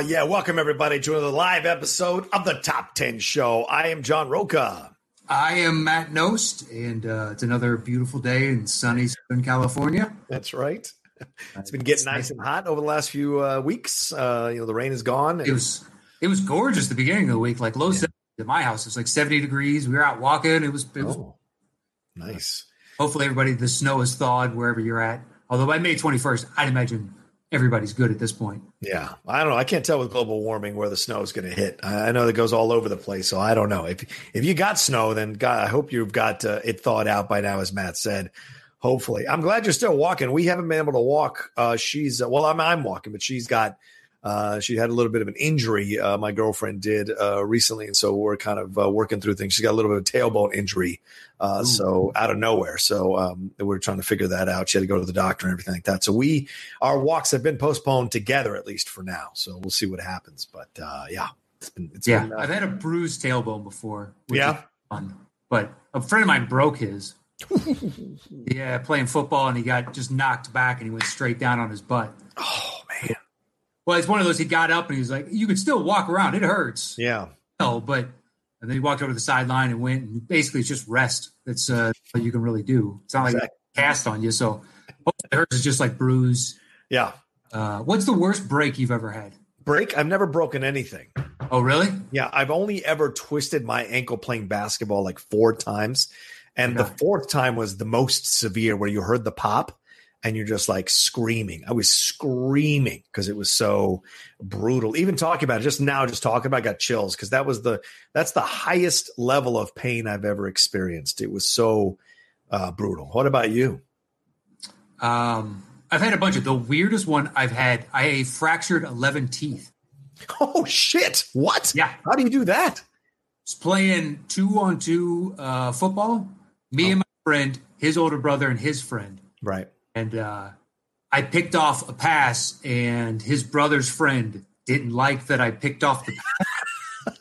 Oh, yeah. Welcome, everybody, to another live episode of the Top 10 Show. I am John Rocha. I am Matt Knost, and uh, it's another beautiful day in sunny Southern California. That's right. It's been getting nice and hot over the last few uh, weeks. Uh, you know, the rain is gone. It was it was gorgeous the beginning of the week, like low yeah. at my house. It was like 70 degrees. We were out walking. It was, it was oh, nice. Hopefully, everybody, the snow is thawed wherever you're at. Although by May 21st, I'd imagine everybody's good at this point. Yeah, I don't know. I can't tell with global warming where the snow is going to hit. I know that goes all over the place, so I don't know. If if you got snow, then God, I hope you've got uh, it thawed out by now, as Matt said. Hopefully, I'm glad you're still walking. We haven't been able to walk. Uh, she's uh, well, I'm I'm walking, but she's got. Uh, she had a little bit of an injury. Uh, my girlfriend did uh, recently, and so we're kind of uh, working through things. She's got a little bit of a tailbone injury, uh, so out of nowhere. So um, we're trying to figure that out. She had to go to the doctor and everything like that. So we our walks have been postponed together at least for now. So we'll see what happens. But uh, yeah, it's been it's yeah. Been, I've had a bruised tailbone before. yeah, fun. But a friend of mine broke his. yeah, playing football, and he got just knocked back, and he went straight down on his butt. Oh man! Well, it's one of those. He got up and he was like, "You can still walk around. It hurts." Yeah. No, but and then he walked over to the sideline and went. And basically, it's just rest. That's uh, what you can really do. It's not exactly. like cast on you. So it hurts. It's just like bruise. Yeah. Uh, what's the worst break you've ever had? Break? I've never broken anything. Oh, really? Yeah, I've only ever twisted my ankle playing basketball like four times. And the fourth time was the most severe, where you heard the pop and you're just like screaming. I was screaming because it was so brutal. Even talking about it just now, just talking about, it, got chills because that was the that's the highest level of pain I've ever experienced. It was so uh, brutal. What about you? Um, I've had a bunch of the weirdest one I've had. I fractured eleven teeth. Oh shit! What? Yeah. How do you do that? It's playing two on two uh, football me oh. and my friend, his older brother, and his friend. Right. And uh, I picked off a pass, and his brother's friend didn't like that I picked off the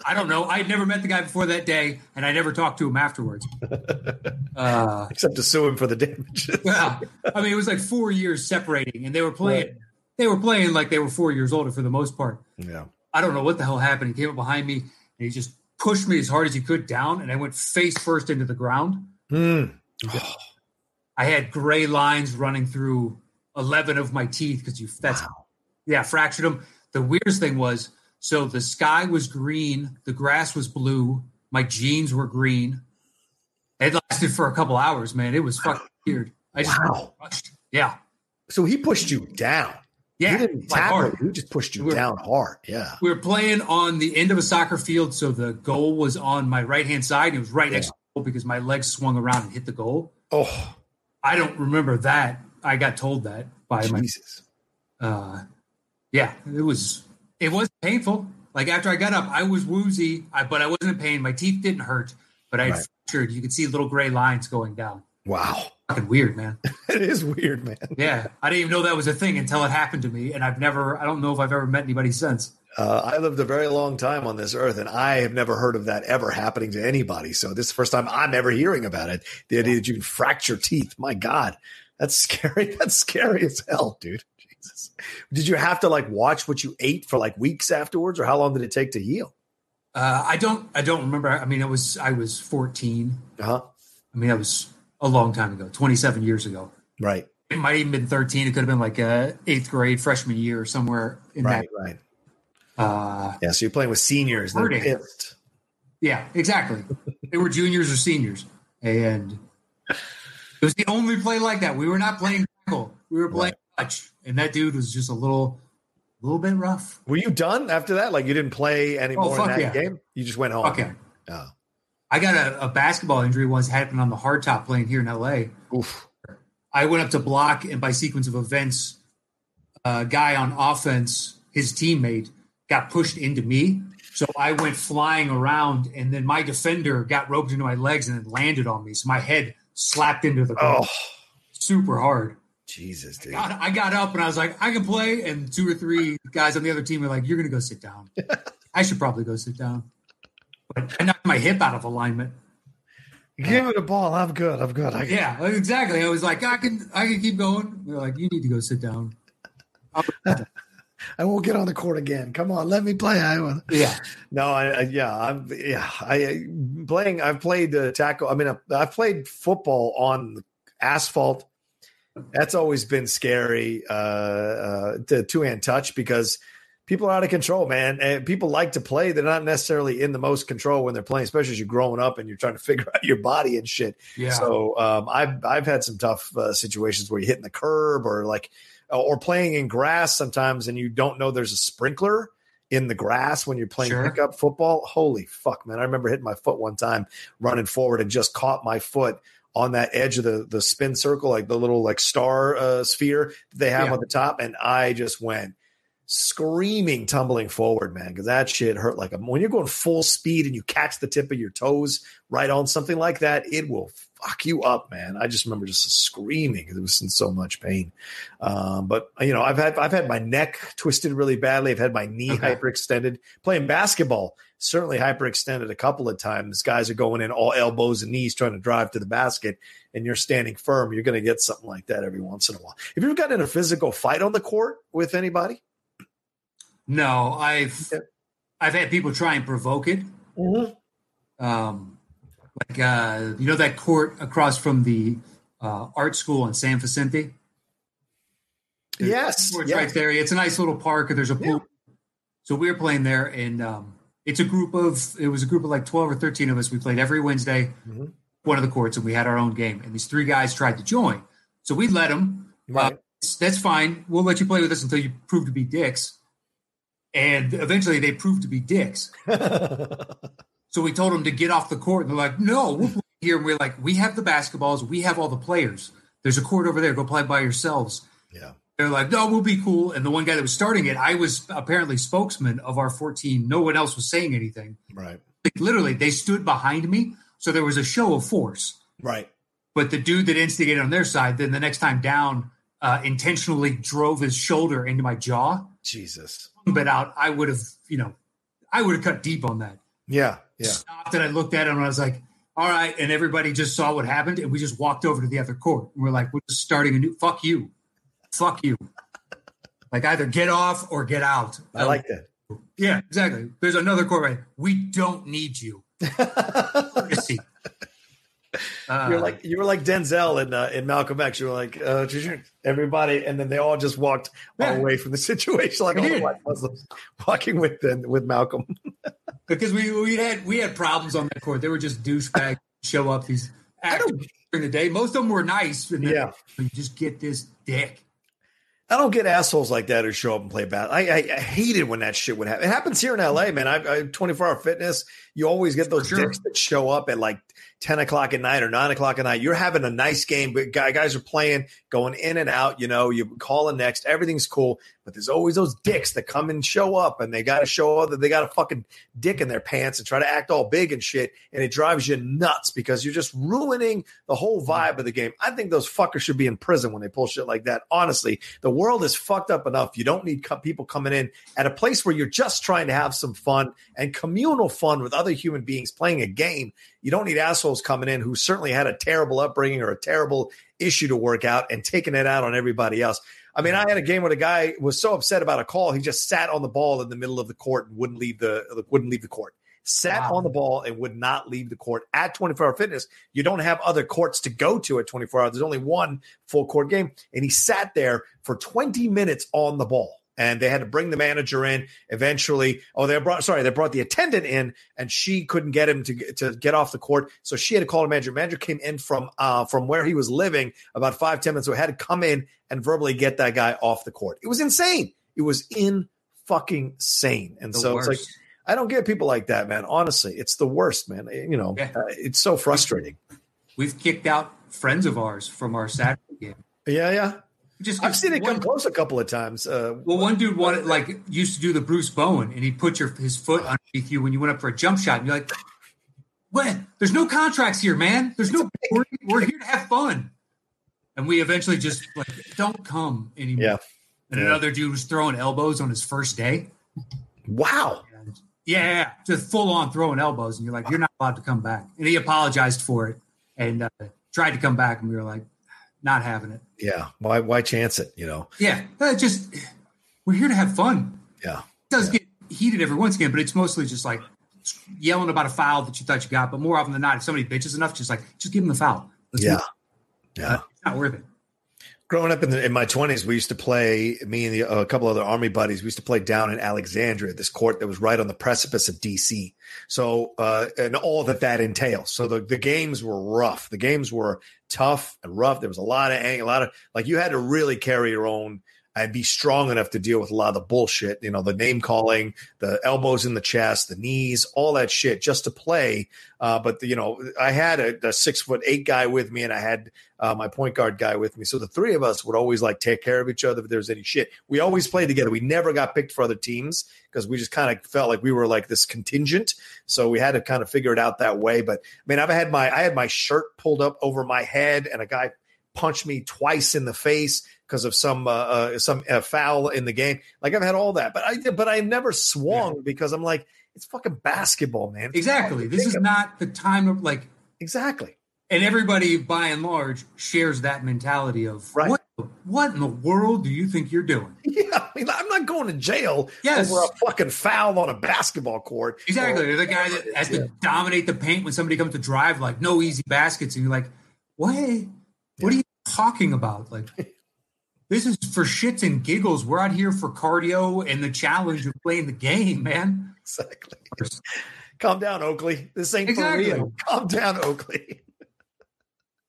I don't know. I'd never met the guy before that day, and I never talked to him afterwards. Uh, Except to sue him for the damages. yeah, I mean, it was like four years separating, and they were playing. Right. They were playing like they were four years older for the most part. Yeah. I don't know what the hell happened. He came up behind me, and he just pushed me as hard as he could down, and I went face first into the ground. Mm. I had gray lines running through 11 of my teeth because you that's wow. yeah fractured them. The weirdest thing was so the sky was green, the grass was blue, my jeans were green. It lasted for a couple hours, man. It was fucking weird. I just wow. Yeah. So he pushed you down. Yeah, he didn't tackle you. He just pushed you we were, down hard. Yeah. We were playing on the end of a soccer field, so the goal was on my right hand side. It was right yeah. next to the goal because my legs swung around and hit the goal. Oh, I don't remember that. I got told that by Jesus. my. Uh, yeah, it was it was painful. Like after I got up, I was woozy, I, but I wasn't in pain. My teeth didn't hurt, but I right. fractured. You could see little gray lines going down. Wow, fucking weird, man. it is weird, man. Yeah, I didn't even know that was a thing until it happened to me, and I've never. I don't know if I've ever met anybody since. Uh, I lived a very long time on this earth, and I have never heard of that ever happening to anybody. So this is the first time I'm ever hearing about it. The idea that you can fracture teeth. My God, that's scary. That's scary as hell, dude. Jesus. Did you have to like watch what you ate for like weeks afterwards, or how long did it take to heal? Uh, I don't. I don't remember. I mean, it was. I was 14. Uh huh. I mean, that was a long time ago. 27 years ago. Right. It might even been 13. It could have been like a eighth grade freshman year somewhere in right, that. Right. Uh, yeah, so you're playing with seniors. Yeah, exactly. they were juniors or seniors, and it was the only play like that. We were not playing tackle; we were playing right. touch, and that dude was just a little, a little bit rough. Were you done after that? Like you didn't play anymore oh, in that yeah. game? You just went home. Okay. Oh. I got a, a basketball injury once happened on the hardtop playing here in LA. Oof. I went up to block, and by sequence of events, a guy on offense, his teammate, got pushed into me. So I went flying around, and then my defender got roped into my legs and then landed on me. So my head slapped into the ground Oh, super hard. Jesus, dude. God, I got up and I was like, I can play. And two or three guys on the other team were like, You're going to go sit down. I should probably go sit down. But I knocked my hip out of alignment. Give me the ball. I'm good. I'm good. I Yeah, exactly. I was like, I can, I can keep going. They're like, You need to go sit down. I won't get on the court again. Come on, let me play. I will. Yeah, No, I, I yeah, I'm yeah. I playing. I've played uh, tackle. I mean, I've, I've played football on asphalt. That's always been scary uh, uh, to two hand touch because people are out of control, man. And people like to play. They're not necessarily in the most control when they're playing, especially as you're growing up and you're trying to figure out your body and shit. yeah. So um, I've I've had some tough uh, situations where you're hitting the curb or like or playing in grass sometimes, and you don't know there's a sprinkler in the grass when you're playing Sure. pickup football. Holy fuck, man! I remember hitting my foot one time running forward and just caught my foot on that edge of the the spin circle, like the little like star uh, sphere that they have Yeah. on the top, and I just went screaming, tumbling forward, man, because that shit hurt like a. When you're going full speed and you catch the tip of your toes right on something like that, it will fuck you up, man. I just remember just screaming because it was in so much pain. Um, but you know, I've had I've had my neck twisted really badly. I've had my knee Okay. hyperextended. Playing basketball, certainly hyperextended a couple of times. Guys are going in all elbows and knees trying to drive to the basket, and you're standing firm. You're going to get something like that every once in a while. Have you ever gotten in a physical fight on the court with anybody? no, I've, Yeah. I've had people try and provoke it. Um, like, uh, you know, that court across from the uh, art school in San Vicente? There's Yes, right there. It's a nice little park. and There's a pool. So we were playing there, and um, it's a group of. It was a group of like twelve or thirteen of us. We played every Wednesday, Mhm. one of the courts, and we had our own game. And these three guys tried to join, so we let them. Right. That's fine. We'll let you play with us until you prove to be dicks. And eventually, they proved to be dicks. So we told them to get off the court, and they're like, "No, we'll play here." And we're like, "We have the basketballs. We have all the players. There's a court over there. Go play by yourselves." yeah. They're like, no, we'll be cool. And the one guy that was starting it, I was apparently spokesman of our 14. No one else was saying anything. Right. Like, literally, they stood behind me. So there was a show of force. Right. But the dude that instigated on their side, then the next time down, uh, intentionally drove his shoulder into my jaw. Jesus. But out, I would have, you know, I would have cut deep on that. Yeah. Yeah. Stopped and I looked at him and I was like, all right. And everybody just saw what happened. And we just walked over to the other court. And we're like, we're just starting a new, fuck you. Fuck you. Like either get off or get out. I like that. Yeah, exactly. There's another court right. We don't need you. Courtesy. Uh, You're like you were like Denzel in uh, in Malcolm X. You were like uh, everybody, and then they all just walked Yeah. away from the situation, like all the white Muslims walking with them, with Malcolm. because we we had we had problems on that court. They were just douchebags show up these actors during the day. Most of them were nice. And then Yeah. you just get this dick. I don't get assholes like that who show up and play bad. I, I, I hated when that shit would happen. It happens here in LA, man. I, I 24 hour fitness. You always get those sure. dicks that show up at like 10 o'clock at night or 9 o'clock at night. You're having a nice game, but guys are playing, going in and out. You know, you call in next, everything's cool. But there's always those dicks that come and show up and they got to show that they got a fucking dick in their pants and try to act all big and shit. And it drives you nuts because you're just ruining the whole mm-hmm. vibe of the game. I think those fuckers should be in prison when they pull shit like that. Honestly, the world is fucked up enough. You don't need co- people coming in at a place where you're just trying to have some fun and communal fun with other human beings playing a game. You don't need assholes coming in who certainly had a terrible upbringing or a terrible issue to work out and taking it out on everybody else. I mean, I had a game where the guy was so upset about a call, he just sat on the ball in the middle of the court and wouldn't leave the wouldn't leave the court. Sat Wow. on the ball and would not leave the court at 24 hour fitness. You don't have other courts to go to at 24 hours. There's only one full court game. And he sat there for 20 minutes on the ball. And they had to bring the manager in eventually. Oh, they brought sorry, they brought the attendant in, and she couldn't get him to get- to get off the court. So she had to call the manager. Manager came in from uh from where he was living about five ten minutes. So had to come in and verbally get that guy off the court. It was insane. It was in fucking sane. And The so it's like. I don't get people like that, man. Honestly, it's the worst, man. You know, Yeah. uh, it's so frustrating. We've kicked out friends of ours from our Saturday game. Yeah, yeah. Just I've seen it come close a couple of times. Uh, Well, one dude wanted like used to do the Bruce Bowen, and he put your his foot underneath you when you went up for a jump shot, and you're like, "What? There's no contracts here, man. There's no. We're, we're here to have fun." And we eventually just like don't come anymore. Yeah. And Yeah. another dude was throwing elbows on his first day. wow. And yeah, just full on throwing elbows, and you're like, "You're not allowed to come back." And he apologized for it and uh, tried to come back, and we were like, "Not having it." Yeah. Why? Why chance it? You know. Yeah, uh, just we're here to have fun. Yeah. It does get heated every once again, but it's mostly just like yelling about a foul that you thought you got. But more often than not, if somebody bitches enough, just like just give them the foul. Let's Yeah. Yeah. It's not worth it. Growing up in, the, in my twenties, we used to play. Me and the, a couple other army buddies. We used to play down in Alexandria, this court that was right on the precipice of DC. So, uh, and all that that entails. So the, the games were rough. The games were tough and rough. There was a lot of ang- a lot of like you had to really carry your own and be strong enough to deal with a lot of the bullshit. You know, the name calling, the elbows in the chest, the knees, all that shit, just to play. Uh, but the, you know, I had a, a six foot eight guy with me, and I had uh, my point guard guy with me. So the three of us would always like take care of each other if there was any shit. We always played together. We never got picked for other teams because we just kind of felt like we were like this contingent. So we had to kind of figure it out that way. But I mean, I've had my I had my shirt pulled up over my head, and a guy punched me twice in the face because of some uh, uh, some uh, foul in the game. Like I've had all that, but I but I never swung because I'm like it's fucking basketball, man. It's Exactly. This is of- not the time of like, exactly. and everybody by and large shares that mentality of Right. what what in the world do you think you're doing? Yeah, I mean, I'm not going to jail Yes. over a fucking foul on a basketball court. Exactly. Or- the guy that has to dominate the paint when somebody comes to drive, like no easy baskets, and you're like, what? What are you talking about? Like, this is for shits and giggles. We're out here for cardio and the challenge of playing the game, man. exactly. Calm down, Oakley. This ain't Exactly. for real. Calm down, Oakley.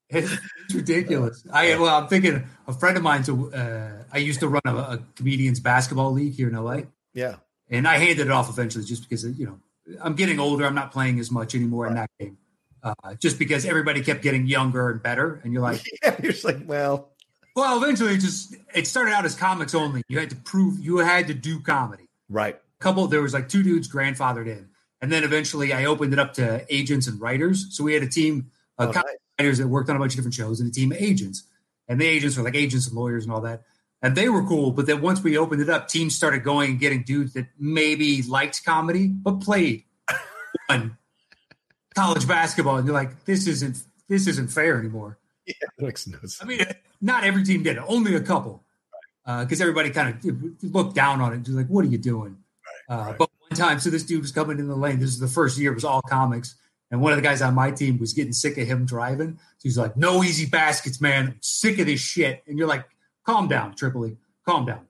It's, it's ridiculous. I well, I'm thinking a friend of mine's. a- Uh, I used to run a, a comedians basketball league here in LA, Yeah. and I handed it off eventually just because you know I'm getting older. I'm not playing as much anymore in that game. Uh, just because everybody kept getting younger and better, and you're like, Yeah. You're just like, well, Well, eventually, it just it started out as comics only. You had to prove you had to do comedy. right. A couple, there was like two dudes grandfathered in, and then eventually I opened it up to agents and writers. So we had a team of Oh, nice. writers that worked on a bunch of different shows, and a team of agents. And the agents were like agents and lawyers and all that, and they were cool. But then once we opened it up, teams started going and getting dudes that maybe liked comedy but played college basketball, and you're like, this isn't this isn't fair anymore. Yeah. Makes no sense. I mean, not every team did it, only a couple, because everybody kind of looked down on it, just like, "What are you doing?" uh, right. But one time, so this dude was coming in the lane. This is the first year; it was all comics, and one of the guys on my team was getting sick of him driving. So he's like, "No easy baskets, man. I'm sick of this shit." And you're like, "Calm down, Tripoli. Calm down."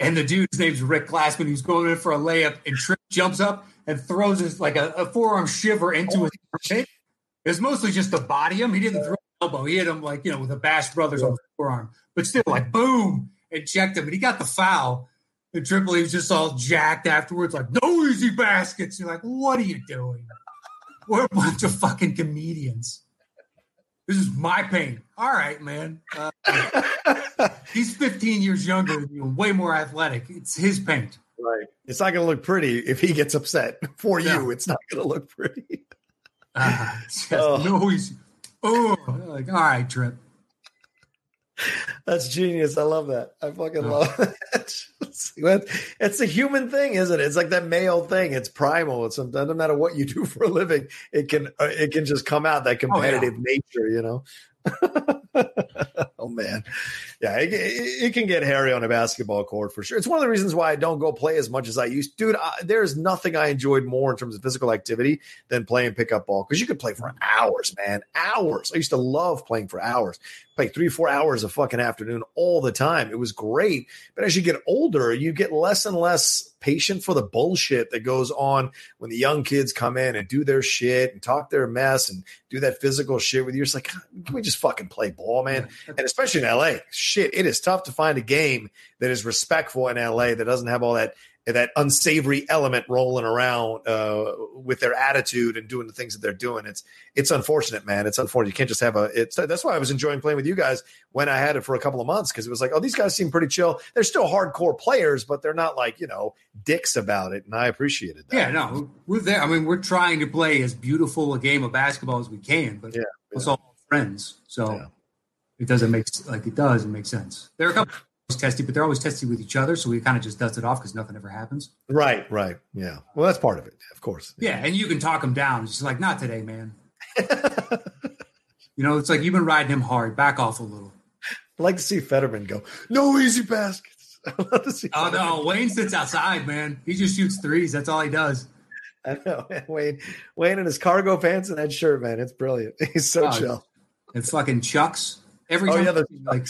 And the dude's name's Rick Glassman. He's going in for a layup, and Trip jumps up and throws his like a, a forearm shiver into his armpit. It was mostly just to body him. He didn't throw elbow. He hit him like you know with the Bash Brothers on the forearm, but still like boom and checked him, and he got the foul. And Tripoli was just all jacked afterwards, like no easy baskets. You're like, what are you doing? We're a bunch of fucking comedians. This is my pain. All right, man. Uh, he's 15 years younger than you, and way more athletic. It's his paint. right. It's not going to look pretty if he gets upset for Yeah. you. It's not going to look pretty. Uh, just Oh. no easy. Oh, like all right, Trip. That's genius. I love that. I fucking Yeah. love that. it's a human thing, isn't it? It's like that male thing. It's primal. It's it doesn't matter what you do for a living. It can uh, it can just come out that competitive nature, you know. oh man, yeah, it, it, it can get hairy on a basketball court for sure. It's one of the reasons why I don't go play as much as I used. To. Dude, I, there's nothing I enjoyed more in terms of physical activity than playing pickup ball because you could play for hours, man, hours. I used to love playing for hours play three, four hours a fucking afternoon all the time. It was great. But as you get older, you get less and less patient for the bullshit that goes on when the young kids come in and do their shit and talk their mess and do that physical shit with you. It's like, can we just fucking play ball, man? And especially in LA, shit, it is tough to find a game that is respectful in LA that doesn't have all that that unsavory element rolling around uh, with their attitude and doing the things that they're doing. It's it's unfortunate, man. It's unfortunate. You can't just have a. It's that's why I was enjoying playing with you guys when I had it for a couple of months because it was like, oh, these guys seem pretty chill. They're still hardcore players, but they're not like you know dicks about it, and I appreciated that. Yeah, no, we're there. I mean, we're trying to play as beautiful a game of basketball as we can, but Yeah, it's all friends, so Yeah. It doesn't make like it does. It makes sense. There are a couple testy, but they're always testy with each other, so we kind of just dust it off because nothing ever happens. Right, right. Yeah. Well, that's part of it, of course. Yeah, and you can talk them down. It's just like not today, man. You know, it's like you've been riding him hard. Back off a little. I'd like to see Fetterman go, no easy baskets. I'd love to see Oh Fetterman- no, Wayne sits outside, man. He just shoots threes. That's all he does. I know. Wayne Wayne in his cargo pants and that shirt, man. It's brilliant. He's so Oh, chill. And fucking chucks. Every Oh, time, yeah, the like,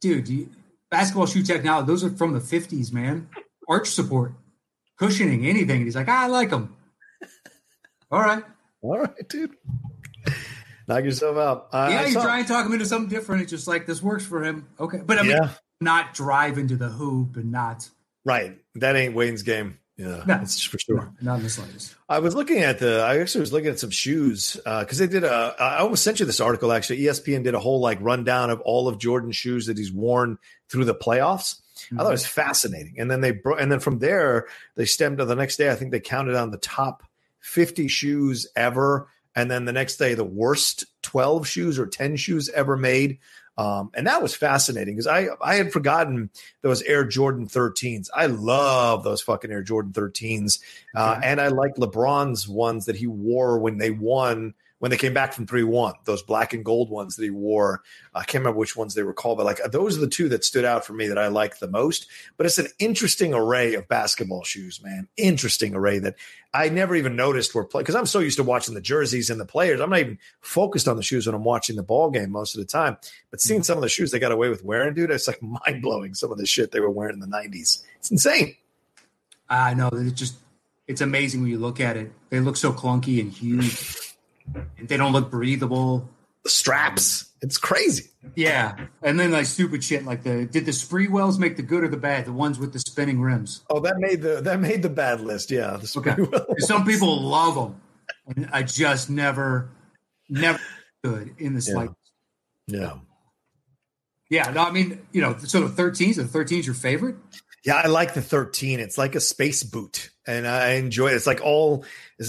dude, you, basketball shoe technology. Those are from the fifties, man. Arch support, cushioning, anything. And he's like, ah, I like them. All right. All right, dude. Knock yourself out. Yeah, I you try and talk him into something different. It's just like this works for him. Okay, but I mean, Yeah. not drive into the hoop and not Right. That ain't Wayne's game. Yeah, No. that's for sure. not in the slightest. I was looking at the. I actually was looking at some shoes uh, because they did a. I almost sent you this article. Actually, ESPN did a whole like rundown of all of Jordan's shoes that he's worn through the playoffs. I thought it mm-hmm. was fascinating. And then they bro- and then from there they stemmed to the next day. I think they counted on the top fifty shoes ever, and then the next day the worst twelve shoes or ten shoes ever made. Um, and that was fascinating because I I had forgotten those Air Jordan 13s. I love those fucking Air Jordan 13s, uh, Okay. and I like LeBron's ones that he wore when they won when they came back from three one. Those black and gold ones that he wore. I can't remember which ones they were called, but like those are the two that stood out for me that I like the most. But it's an interesting array of basketball shoes, man. Interesting array that I never even noticed were play because I'm so used to watching the jerseys and the players. I'm not even focused on the shoes when I'm watching the ball game most of the time. But seeing mm-hmm. some of the shoes they got away with wearing, dude, it's like mind blowing. Some of the shit they were wearing in the '90s. It's insane. I know it's just it's amazing when you look at it. They look so clunky and huge. And they don't look breathable. The straps, it's crazy. Yeah, and then like stupid shit like the did the Sprewells make the good or the bad? The ones with the spinning rims. Oh, that made the that made the bad list. Yeah, the Okay. Some people love them, and I just never, never good in the Yeah. slightest. Yeah. Yeah, no, I mean, you know, so the 13s, the 13s your favorite? Yeah, I like the 13. It's like a space boot, and I enjoy it. It's like all,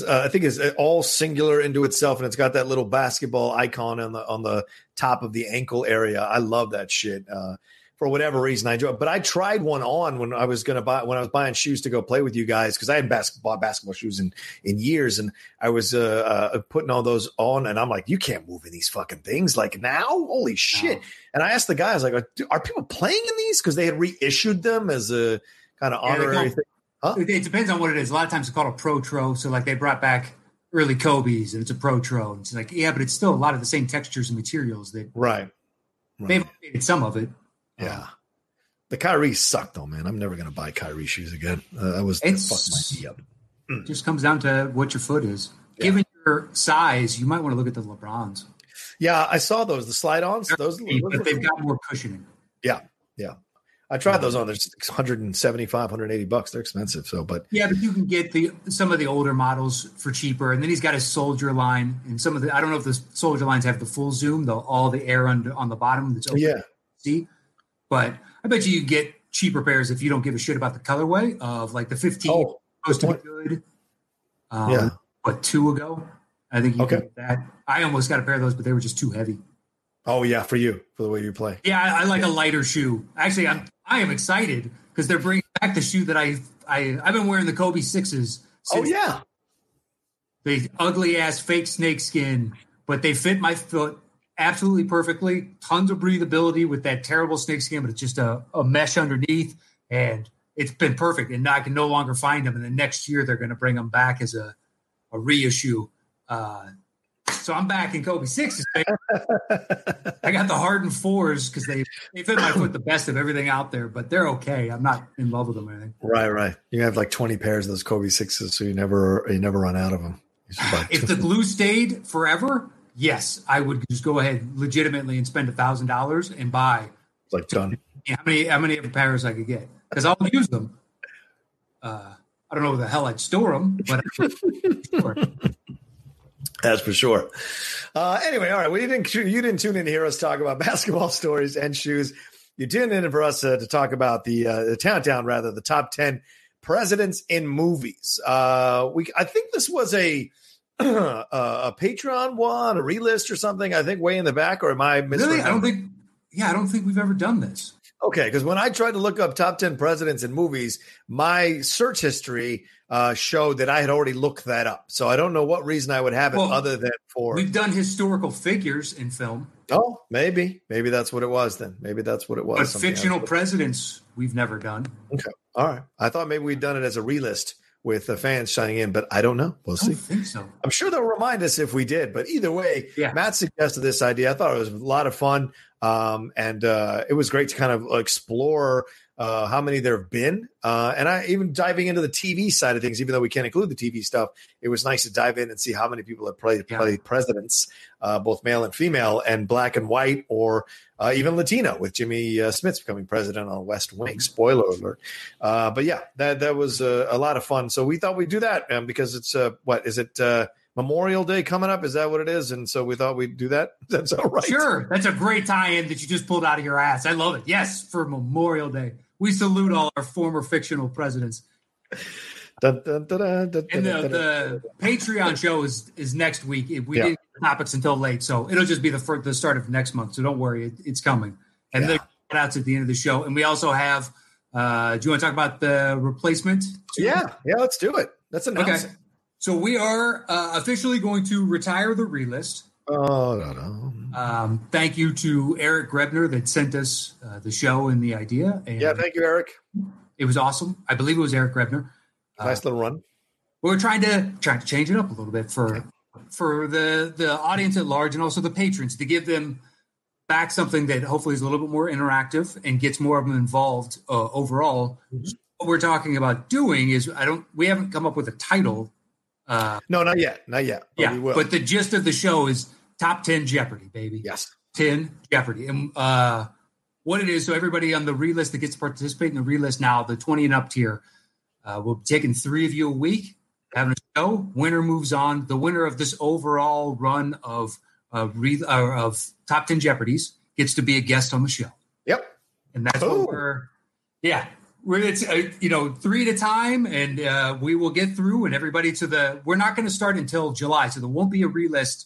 uh, I think it's all singular into itself, and it's got that little basketball icon on the on the top of the ankle area. I love that shit. Uh, for whatever reason, I enjoy. it. But I tried one on when I was going to buy when I was buying shoes to go play with you guys because I hadn't bought basketball shoes in in years, and I was uh, uh, putting all those on, and I'm like, you can't move in these fucking things like now. Holy shit! No. And I asked the guys, like, are, people playing in these? Because they had reissued them as a kind of Yeah, honorary come- thing. It, it depends on what it is. A lot of times it's called a pro tro. So like they brought back early Kobe's and it's a Protro. And it's like, yeah, but it's still a lot of the same textures and materials that Right. right. they've updated some of it. Yeah. The Kyrie sucked though, man. I'm never going to buy Kyrie shoes again. Uh, that was It's- fucked my knee up. Just comes down to what your foot is. Yeah. Given your size, you might want to look at the LeBrons. Yeah, I saw those. The slide ons. Those. but they've got more cushioning. yeah, yeah. I tried those on. They're 175, 180 bucks. They're expensive. So, but Yeah, but you can get the some of the older models for cheaper, and then he's got his Soldier line, and some of the I don't know if the Soldier lines have the full zoom, though all the air under on the bottom that's open yeah, see. But I bet you you get cheaper pairs if you don't give a shit about the colorway of like the 15 oh, supposed to be good. Um, Yeah. But two ago, I think you Okay. get that. I almost got a pair of those, but they were just too heavy. oh yeah, for you for the way you play. Yeah, I, I like a lighter shoe. Actually, I'm I am excited because they're bringing back the shoe that I I I've been wearing the Kobe sixes. Oh yeah, the ugly ass fake snake skin, but they fit my foot absolutely perfectly. Tons of breathability with that terrible snake skin, but it's just a, a mesh underneath, and it's been perfect. And I can no longer find them. And the next year they're going to bring them back as a a reissue. Uh, so I'm back in Kobe sixes. I got the hardened fours because they they fit my foot the best of everything out there, but they're okay. I'm not in love with them or anything. right, right. You have like 20 pairs of those Kobe sixes, so you never you never run out of them. You just buy If the glue stayed forever, yes, I would just go ahead legitimately and spend a thousand dollars and buy It's like done. how many how many other pairs I could get because I'll use them. uh, I don't know where the hell I'd store them, but sure. That's for sure. Uh, anyway, all right. We didn't. You didn't tune in to hear us talk about basketball stories and shoes. You tuned in for us uh, to talk about the uh, the countdown, rather the top ten presidents in movies. Uh, we I think this was a a Patreon one, a relist or something. I think way in the back, or am I missing? Really, I don't think. Yeah, I don't think we've ever done this. Okay, because when I tried to look up top 10 presidents in movies, my search history uh, showed that I had already looked that up. So I don't know what reason I would have it well, other than for. We've done historical figures in film. Oh, maybe. Maybe that's what it was then. Maybe that's what it was. But fictional presidents, we've never done. Okay. All right. I thought maybe we'd done it as a relist with the fans signing in, but I don't know. We'll see. think so. I'm sure they'll remind us if we did, but either way, yeah. Matt suggested this idea. I thought it was a lot of fun. Um, and uh, it was great to kind of explore uh, how many there have been. Uh, and I even diving into the TV side of things, even though we can't include the TV stuff, it was nice to dive in and see how many people have played, yeah. played presidents, uh, both male and female, and black and white, or uh, even Latino, with Jimmy uh, Smits becoming president on West Wing. Spoiler alert! Uh, but yeah, that that was a, a, lot of fun. So we thought we'd do that um, because it's what is it? Memorial Day coming up. Is that what it is? And so we thought we'd do that. That's all right. Sure. That's a great tie in that you just pulled out of your ass. I love it. Yes, for Memorial Day. We salute all our former fictional presidents. Dun, dun, dun, and the, the Patreon show is is next week. We yeah. didn't get topics until late, so it'll just be the first, the start of next month. So don't worry, it, it's coming. And yeah. the outs at the end of the show. And we also have. Uh, do you want to talk about the replacement? Too? Yeah, yeah, let's do it. That's an okay. So we are uh, officially going to retire the relist. Oh no no! Um, thank you to Eric Grebner that sent us uh, the show and the idea. And yeah, thank you, Eric. It was awesome. I believe it was Eric Grebner. Nice uh, little run. We are trying to trying to change it up a little bit for okay. for the the audience at large and also the patrons to give them back something that hopefully is a little bit more interactive and gets more of them involved uh, overall. Mm-hmm. What we're talking about doing is I don't we haven't come up with a title. Uh, no, not yet, not yet. But yeah, but the gist of the show is top 10 Jeopardy, baby. Yes. 10 Jeopardy. And uh, what it is, so everybody on the relist that gets to participate in the relist now, the 20 and up tier, uh, we'll be taking three of you a week, having a show. Winner moves on. The winner of this overall run of uh, re- uh, of top 10 Jeopardies gets to be a guest on the show. Yep. And that's Ooh. what we're, yeah, we're it's uh, you know three at a time and uh, we will get through and everybody to the we're not going to start until july so there won't be a relist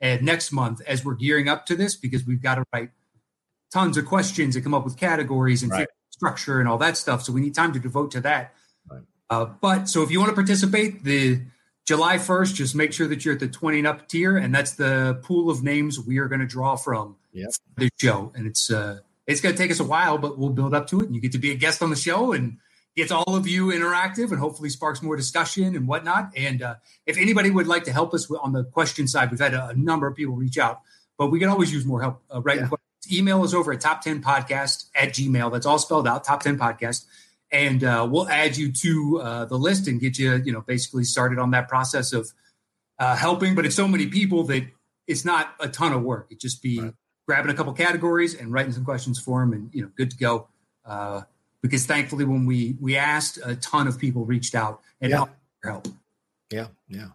and next month as we're gearing up to this because we've got to write tons of questions and come up with categories and right. structure and all that stuff. So we need time to devote to that. Right. Uh, but so if you want to participate, the July 1st, just make sure that you're at the 20 and up tier, and that's the pool of names we are going to draw from yep. the show. And it's uh, it's going to take us a while, but we'll build up to it. And you get to be a guest on the show and gets all of you interactive and hopefully sparks more discussion and whatnot. And uh, if anybody would like to help us on the question side, we've had a, a number of people reach out, but we can always use more help uh, writing yeah. questions. Email is over at top 10 podcast at gmail. That's all spelled out, top 10 podcast. And uh, we'll add you to uh, the list and get you, you know, basically started on that process of uh, helping. But it's so many people that it's not a ton of work. It just be right. grabbing a couple categories and writing some questions for them and, you know, good to go. Because thankfully when we we asked a ton of people reached out and yeah. help. Yeah yeah.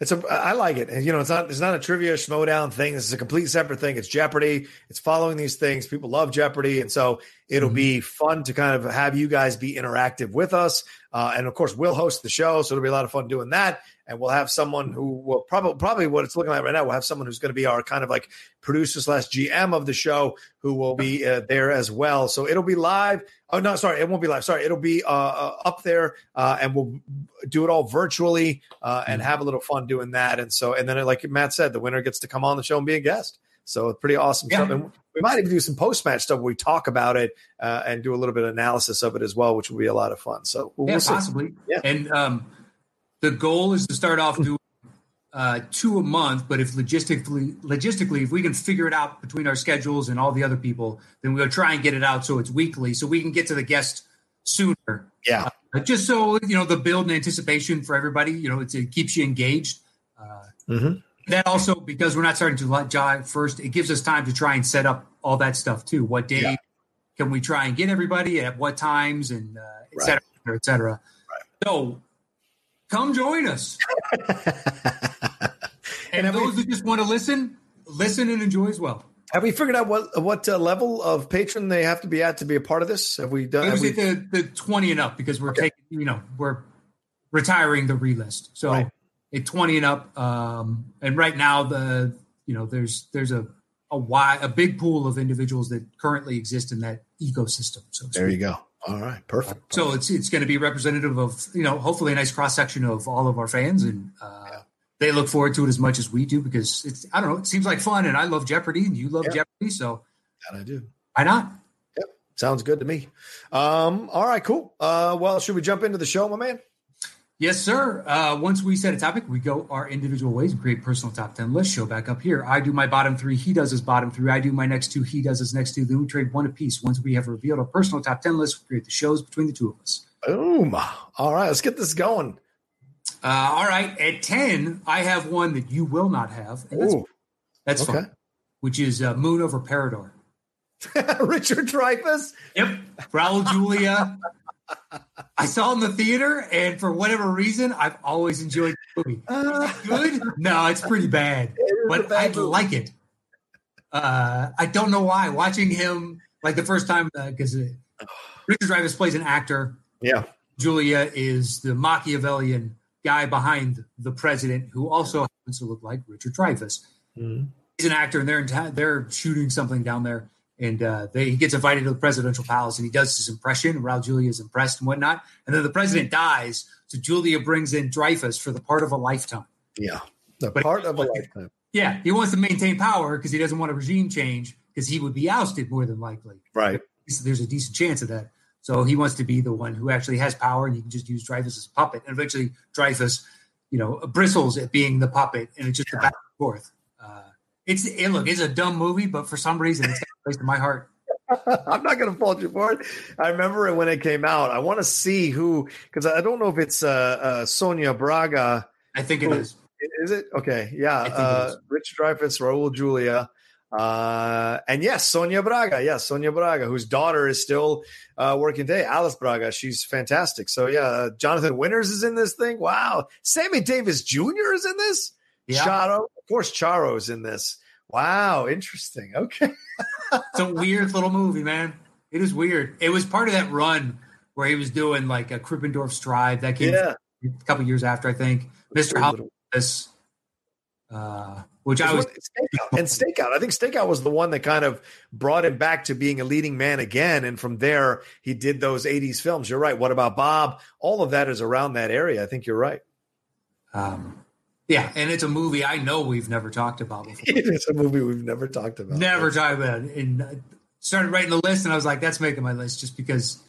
It's a i like it. And you know it's not it's not a trivia schmoedown thing. This is a complete separate thing. It's jeopardy. It's following these things. People love jeopardy. And so it'll mm-hmm. be fun to kind of have you guys be interactive with us. Uh, and of course we'll host the show. So it'll be a lot of fun doing that and we'll have someone who will probably probably what it's looking like right now. We'll have someone who's going to be our kind of like producer slash GM of the show who will be uh, there as well. So it'll be live. Oh no, sorry, it won't be live. Sorry, it'll be uh, uh, up there, uh, and we'll do it all virtually uh, and have a little fun doing that. And so, and then like Matt said, the winner gets to come on the show and be a guest. So pretty awesome yeah. stuff. And we might even do some post match stuff where we talk about it uh, and do a little bit of analysis of it as well, which will be a lot of fun. So we'll, yeah, we'll possibly. Yeah. And um, the goal is to start off doing uh, two a month, but if logistically, logistically, if we can figure it out between our schedules and all the other people, then we'll try and get it out so it's weekly, so we can get to the guest sooner. Yeah, uh, just so you know the build and anticipation for everybody. You know, it keeps you engaged. Uh, mm-hmm. That also because we're not starting to July first, it gives us time to try and set up all that stuff too. What day yeah. can we try and get everybody at what times and uh, et cetera, et cetera. So come join us. and, have those we- who just want to listen, listen and enjoy as well. Have we figured out what what uh, level of patron they have to be at to be a part of this? Have we done? It was we- the, the 20 and up because we're taking, you know, we're retiring the relist. So Right. at 20 and up, um, and right now the, you know, there's there's a a wide, a big pool of individuals that currently exist in that ecosystem. So there you go. All right, perfect. So it's it's going to be representative of you know hopefully a nice cross section of all of our fans and uh, they look forward to it as much as we do because it's I don't know it seems like fun and I love Jeopardy and you love Yeah. Jeopardy so that I do. why not? Sounds good to me. Um, all right, cool. Uh, well, should we jump into the show, my man? Yes, sir. Uh, once we set a topic, we go our individual ways and create personal top 10 lists. Show back up here. I do my bottom three. He does his bottom three. I do my next two. He does his next two. Then we trade one apiece. Once we have revealed our personal top 10 list, we create the shows between the two of us. Boom. All right, let's get this going. Uh, all right. At 10, I have one that you will not have. And that's, Ooh, that's okay. fun, which is uh, Moon over Parador. Richard Dreyfuss. Yep. Raul Julia. I saw it in the theater, and for whatever reason, I've always enjoyed the movie. Uh, Good? No, it's pretty bad. it but bad I like it. Uh, I don't know why. Watching him like the first time because uh, Richard Dreyfuss plays an actor. Yeah. Julia is the Machiavellian guy behind the president, who also happens to look like Richard Dreyfuss. Mhm. He's an actor, and they're in they're shooting something down there, and uh, they, he gets invited to the presidential palace, and he does his impression. And Raul Julia is impressed and whatnot, and then the president dies, so Julia brings in Dreyfuss for the part of a lifetime. Yeah. The But- part of a lifetime. Yeah, he wants to maintain power because he doesn't want a regime change because he would be ousted more than likely. Right. There's a decent chance of that. So he wants to be the one who actually has power, and he can just use Dreyfuss as a puppet. And eventually, Dreyfuss, you know, bristles at being the puppet, and it's just a Yeah. back and forth. Uh, it's it, look, it's a dumb movie, but for some reason, it's got a place in my heart. I'm not going to fault you for it. I remember it when it came out. I want to see who, because I don't know if it's uh, uh, Sonia Braga. I think it is. Is it? Okay. Yeah. Uh. Richard Dreyfuss, Raul Julia. Uh, and yes, Sonia Braga. Yes, Sonia Braga, whose daughter is still uh, working today. Alice Braga. She's fantastic. So, yeah, uh, Jonathan Winters is in this thing. Wow. Sammy Davis Jr. is in this. Yeah, Charo. Of course, Charo's in this. Wow. Interesting. Okay. it's a weird little movie, man. It is weird. It was part of that run where he was doing like a Krippendorf's Tribe that came Yeah. a couple years after, I think. Mr. House, uh, which I was Stakeout. And Stakeout. I think Stakeout was the one that kind of brought him back to being a leading man again. And from there, he did those 80s films. You're right. What about Bob? All of that is around that area. I think you're right. Um, yeah, and it's a movie I know we've never talked about before. it's a movie we've never talked about. never talked about it. And I started writing the list, and I was like, that's making my list just because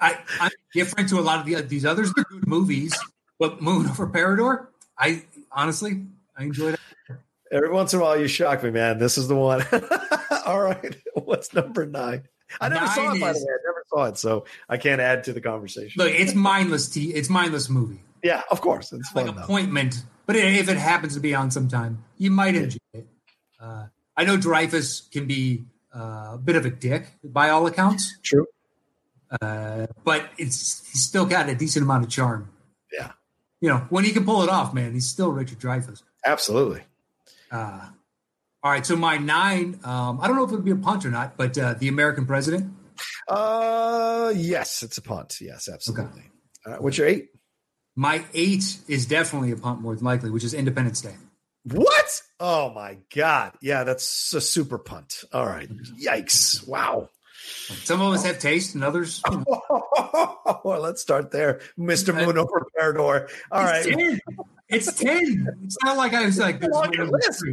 I, I'm different to a lot of the, these others. They're good movies, but Moon over Parador, I honestly, I enjoyed it. Every once in a while, you shock me, man. This is the one. All right. What's number nine? I never saw Nine it, by the way. I never saw it. So I can't add to the conversation. Look, it's mindless. T- it's mindless movie. yeah, of course. It's like fun, though. appointment. But if it happens to be on sometime, you might enjoy it. Uh, I know Dreyfuss can be uh, a bit of a dick by all accounts, True. uh, but it's he's still got a decent amount of charm. Yeah. You know, when he can pull it off, man, he's still Richard Dreyfuss. Absolutely. Uh, all right, so my nine, um, I don't know if it would be a punt or not, but uh, the American president. Uh, yes, it's a punt. Yes, absolutely. All right. What's your eight? My eight is definitely a punt more than likely, which is Independence Day. What? Oh my God. Yeah, that's a super punt. All right. Yikes. Wow. Some of us have taste, and others. You know, well, let's start there. Mr. Moon over Parador. All it's right. 10. It's 10. It's not like I was like, this on your list.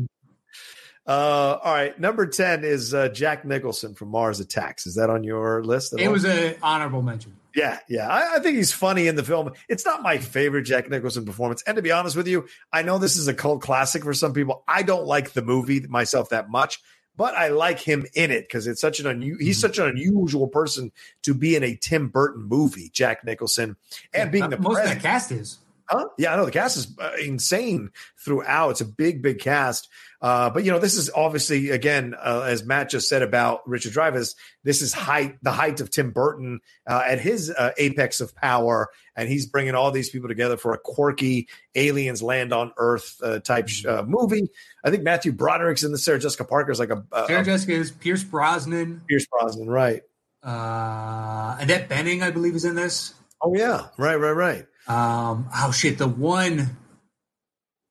Uh, all right. Number 10 is uh, Jack Nicholson from Mars Attacks. Is that on your list? It all? was an honorable mention. Yeah, yeah. I, I think he's funny in the film. It's not my favorite Jack Nicholson performance. And to be honest with you, I know this is a cult classic for some people. I don't like the movie myself that much, but I like him in it because it's such an unu- he's mm-hmm. such an unusual person to be in a Tim Burton movie, Jack Nicholson, and being the most of president. that cast is. Huh? Yeah, I know the cast is uh, insane throughout. It's a big, big cast. Uh, but you know, this is obviously again, uh, as Matt just said about Richard Dreyfuss, this is height the height of Tim Burton uh, at his uh, apex of power, and he's bringing all these people together for a quirky aliens land on Earth uh, type uh, movie. I think Matthew Broderick's in the Sarah Jessica Parker's like a, a Sarah Jessica is Pierce Brosnan. Pierce Brosnan, right? Uh, Annette Bening, I believe, is in this. Oh yeah, right, right, right. Um, oh shit, the one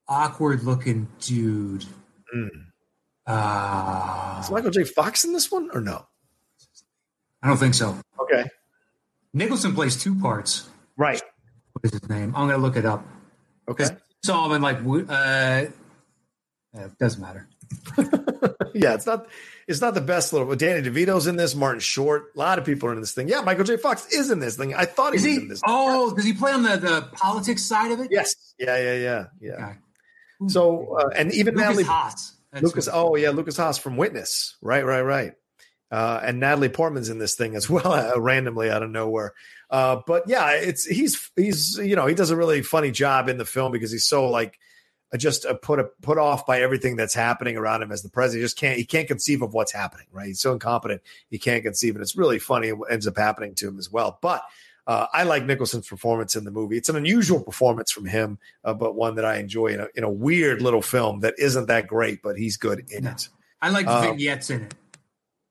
awkward looking dude. Mm. Uh, Is Michael J. Fox in this one or no? I don't think so. Okay, Nicholson plays two parts. right. What is his name? I'm gonna look it up. Okay, Saw him in like uh, it doesn't matter. yeah, it's not it's not the best little. Danny DeVito's in this. Martin Short. A lot of people are in this thing. Yeah, Michael J. Fox is in this thing. I thought he Is was he? in this. Oh, does he play on the the politics side of it? yes. Yeah, yeah, yeah, yeah. Okay. So uh, and even Lukas Natalie Haas. That's Lukas. Oh yeah, Lukas Haas from Witness. Right, right, right. Uh, and Natalie Portman's in this thing as well, uh, randomly out of nowhere. Uh, but yeah, it's he's he's you know he does a really funny job in the film because he's so like just put a, put off by everything that's happening around him as the president. He just can't he can't conceive of what's happening. Right, he's so incompetent he can't conceive, and it's really funny what ends up happening to him as well. But uh, I like Nicholson's performance in the movie. It's an unusual performance from him, uh, but one that I enjoy in a, in a weird little film that isn't that great, but he's good in No. it. I like the Uh, vignettes in it.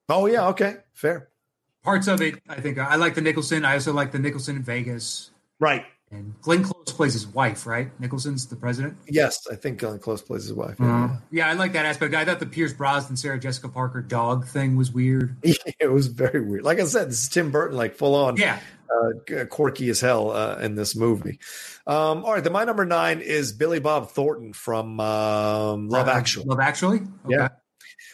Oh yeah, okay, fair. Parts of it, I think I like the Nicholson. I also like the Nicholson in Vegas. Right. And Glenn Close plays his wife, right? Nicholson's the president. Yes, I think Glenn Close plays his wife. Yeah, I like that aspect. I thought the Pierce Brosnan, Sarah Jessica Parker dog thing was weird. it was very weird. Like I said, this is Tim Burton, like full on, Yeah, uh, quirky as hell uh, in this movie. Um, all right, then my number nine is Billy Bob Thornton from um, Love Uh, Actually. Love Actually. Yeah.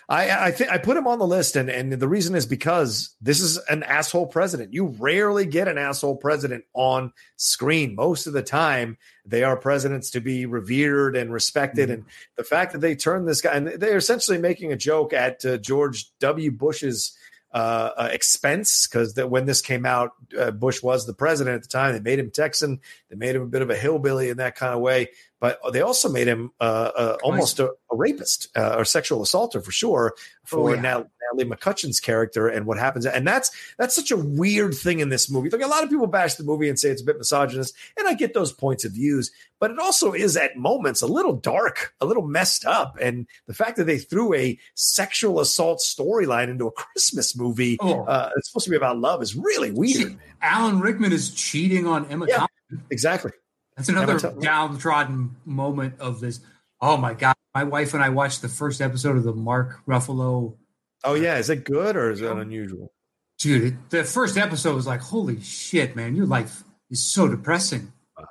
I, I think I put him on the list, and and the reason is because this is an asshole president. You rarely get an asshole president on screen. Most of the time, they are presidents to be revered and respected. And the fact that they turned this guy, and they're essentially making a joke at uh, George W. Bush's uh, uh, expense because that when this came out, uh, Bush was the president at the time. They made him Texan. They made him a bit of a hillbilly in that kind of way, but they also made him uh, uh, almost a, a rapist uh, or sexual assaulter for sure for Oh, yeah. Nat- Natalie McCutcheon's character and what happens. And that's that's such a weird thing in this movie. Like a lot of people bash the movie and say it's a bit misogynist, and I get those points of views, but it also is at moments a little dark, a little messed up. And the fact that they threw a sexual assault storyline into a Christmas movie Oh. uh, it's supposed to be about love is really weird. man. Alan Rickman is cheating on Emma Yeah. Thompson. Exactly. That's another Emma downtrodden moment of this. Oh my god! My wife and I watched the first episode of the Mark Ruffalo. Oh yeah, is it good or is it unusual? Dude, the first episode was like, holy shit, man! Your life is so depressing. Wow.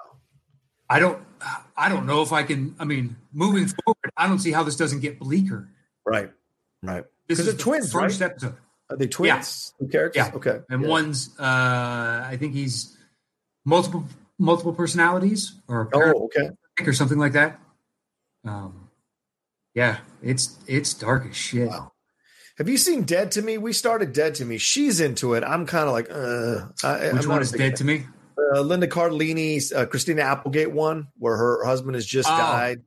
I don't, I don't know if I can. I mean, moving forward, I don't see how this doesn't get bleaker. Right. Right. This is twins, first right? episode, Are they twins? Two characters? Yeah. Okay. and Yeah. one's, uh I think he's multiple multiple personalities or Oh, okay. or something like that. Um, yeah, it's it's dark as shit. Wow. Have you seen Dead to Me? We started Dead to Me. She's into it. I'm kind of like, uh, I, Which I'm one is dead to me? uh, Linda Cardellini's uh, Christina Applegate one, where her husband has just Oh. died.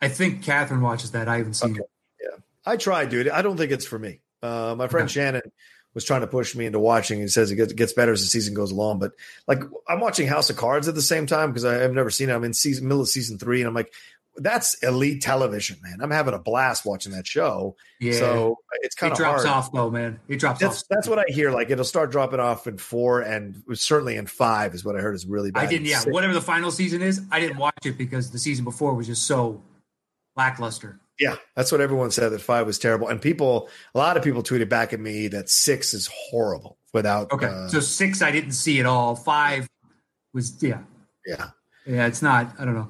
I think Catherine watches that. I haven't seen Okay. it. Yeah, I tried, dude. I don't think it's for me. Uh, my friend Okay. Shannon was trying to push me into watching. He says it gets, gets better as the season goes along. But like, I'm watching House of Cards at the same time because I've never seen it. I'm in season middle of season three, and I'm like, that's elite television, man. I'm having a blast watching that show. Yeah, So it's kind it of drops hard. off though, man. It drops That's off. that's what I hear. Like it'll start dropping off in four, and certainly in five is what I heard is really bad. I didn't. Yeah, Six- whatever the final season is, I didn't watch it because the season before was just so lackluster. Yeah, that's what everyone said that five was terrible, and people, a lot of people tweeted back at me that six is horrible without. Okay, uh, so six I didn't see at all. Five was yeah, yeah. yeah. It's not. I don't know.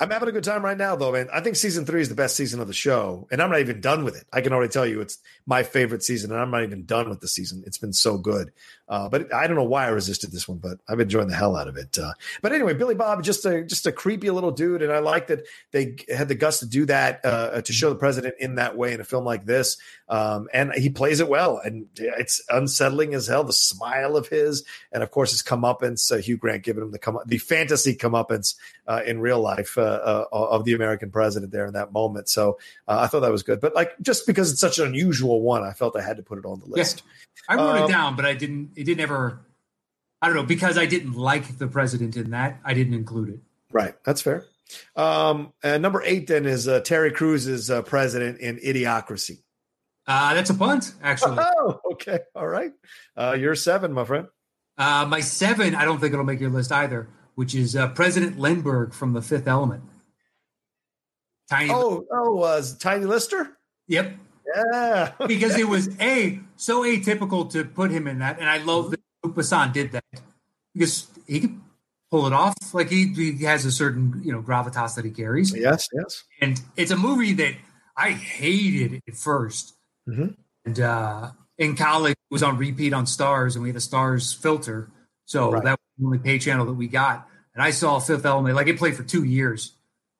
I'm having a good time right now, though, man. I think season three is the best season of the show, and I'm not even done with it. I can already tell you it's my favorite season, and I'm not even done with the season. It's been so good. Uh, but I don't know why I resisted this one, but I've been enjoying the hell out of it. Uh, but anyway, Billy Bob, just a just a creepy little dude, and I like that they had the guts to do that uh, to show the president in that way in a film like this. Um, and he plays it well, and it's unsettling as hell. The smile of his, and of course his comeuppance. Uh, Hugh Grant giving him the come the fantasy comeuppance uh, in real life uh, uh, of the American president there in that moment. So uh, I thought that was good. But like just because it's such an unusual one, I felt I had to put it on the list. Yeah. I wrote um, it down, but I didn't. It didn't ever. I don't know because I didn't like the president in that. I didn't include it. Right, that's fair. Um, and number eight then is uh, Terry Crews uh, president in Idiocracy. Uh, that's a punt, actually. Oh, okay. All right. Uh, you're seven, my friend. Uh, my seven, I don't think it'll make your list either, which is uh, President Lindberg from The Fifth Element. Tiny. Oh, oh, uh, Tiny Lister. Yep. Yeah. because it was a so atypical to put him in that, and I love that Luc Besson did that because he could pull it off. Like he, he has a certain you know gravitas that he carries. Yes, yes. And it's a movie that I hated at 1st mm-hmm. and uh, in college it was on repeat on Starz, and we had a Starz filter, so right. that was the only pay channel that we got. And I saw Fifth Element, like it played for two years,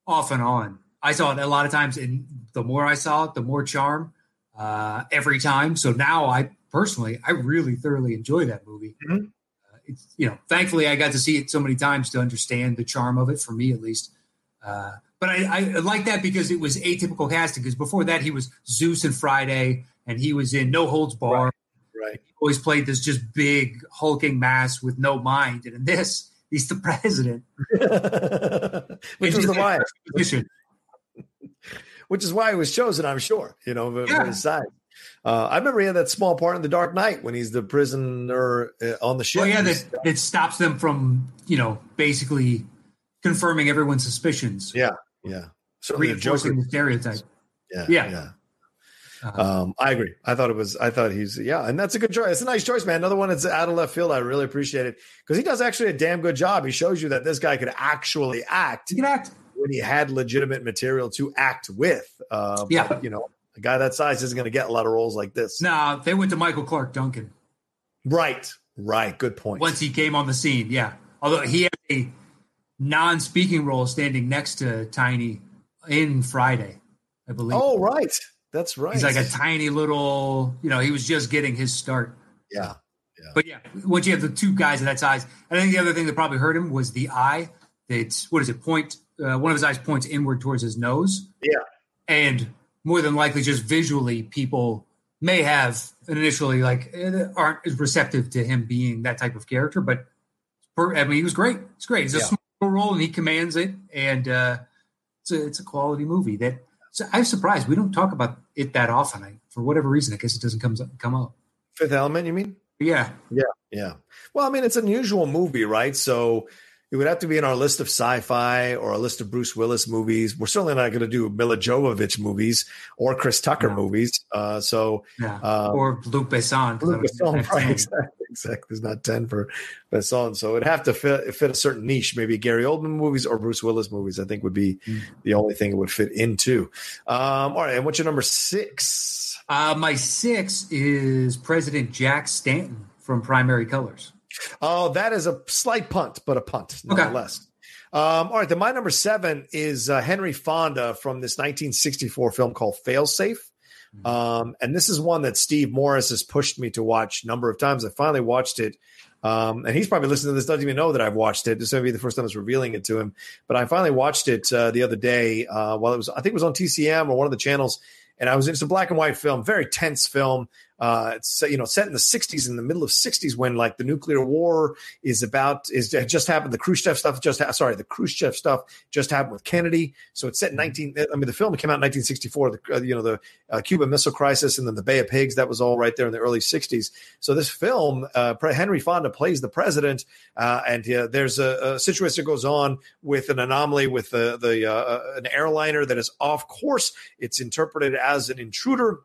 off and on. I saw it a lot of times, and the more I saw it, the more charm uh, every time. So now I personally, I really thoroughly enjoy that movie. Mm-hmm. Uh, it's, you know, thankfully I got to see it so many times to understand the charm of it for me at least. Uh, but I, I like that because it was atypical casting. Because before that, he was Zeus and Friday, and he was in No Holds Barred. Right. right. He always played this just big hulking mass with no mind, and in this, he's the president, which is the why. Which is why he was chosen, I'm sure. You know, yeah. for his side. Uh, I remember he had that small part in The Dark Knight when he's the prisoner uh, on the ship. Oh yeah, that, that stops them from you know basically confirming everyone's suspicions. Yeah, yeah. Certainly reinforcing the stereotype. Yeah, yeah. yeah. Uh-huh. Um, I agree. I thought it was. I thought he's yeah, and that's a good choice. It's a nice choice, man. Another one that's out of left field. I really appreciate it because he does actually a damn good job. He shows you that this guy could actually act. He can act when he had legitimate material to act with. Uh, yeah, but, you know, a guy that size isn't going to get a lot of roles like this. No, nah, they went to Michael Clarke Duncan. Right, right. Good point. Once he came on the scene, yeah. Although he had a non-speaking role standing next to Tiny in Friday, I believe. Oh, right. That's right. He's like a tiny little, you know, he was just getting his start. Yeah. Yeah. But yeah, once you have the two guys of that size, I think the other thing that probably hurt him was the eye. It's what is it? Point. Uh, one of his eyes points inward towards his nose. Yeah. And more than likely, just visually, people may have initially like eh, aren't as receptive to him being that type of character. But I mean, he was great. It's great. It's a yeah. small role, and he commands it. And uh, it's a it's a quality movie that so I'm surprised we don't talk about it that often. I, for whatever reason, I guess it doesn't come come up. Fifth Element, you mean? Yeah, yeah, yeah. Well, I mean, it's an unusual movie, right? So it would have to be in our list of sci-fi or a list of Bruce Willis movies. We're certainly not going to do Milla Jovovich movies or Chris Tucker movies. Uh, so yeah. uh, or Luc Besson. Luc Besson, right? Exactly, exactly. There's not ten for Besson, so it'd have to fit fit a certain niche. Maybe Gary Oldman movies or Bruce Willis movies. I think would be mm. the only thing it would fit into. Um, all right, and what's your number six? Uh, my six is President Jack Stanton from Primary Colors. Oh, that is a slight punt, but a punt nonetheless. Okay. Um, all right, then my number seven is uh, Henry Fonda from this 1964 film called Failsafe. Mm-hmm. Um, and this is one that Steve Morris has pushed me to watch a number of times. I finally watched it. Um, and he's probably listening to this, doesn't even know that I've watched it. This may be the first time I was revealing it to him. But I finally watched it uh, the other day uh, while it was, I think it was on TCM or one of the channels. And I was, it's a black and white film, very tense film. Uh, it's you know set in the 60s, in the middle of 60s, when like the nuclear war is about is just happened. The Khrushchev stuff just ha- sorry, the Khrushchev stuff just happened with Kennedy. So it's set in 19. I mean, the film came out in 1964. The uh, you know the uh, Cuban Missile Crisis and then the Bay of Pigs. That was all right there in the early 60s. So this film, uh, Henry Fonda plays the president, uh, and there's a, a, situation that goes on with an anomaly with the the uh, an airliner that is off course. It's interpreted as an intruder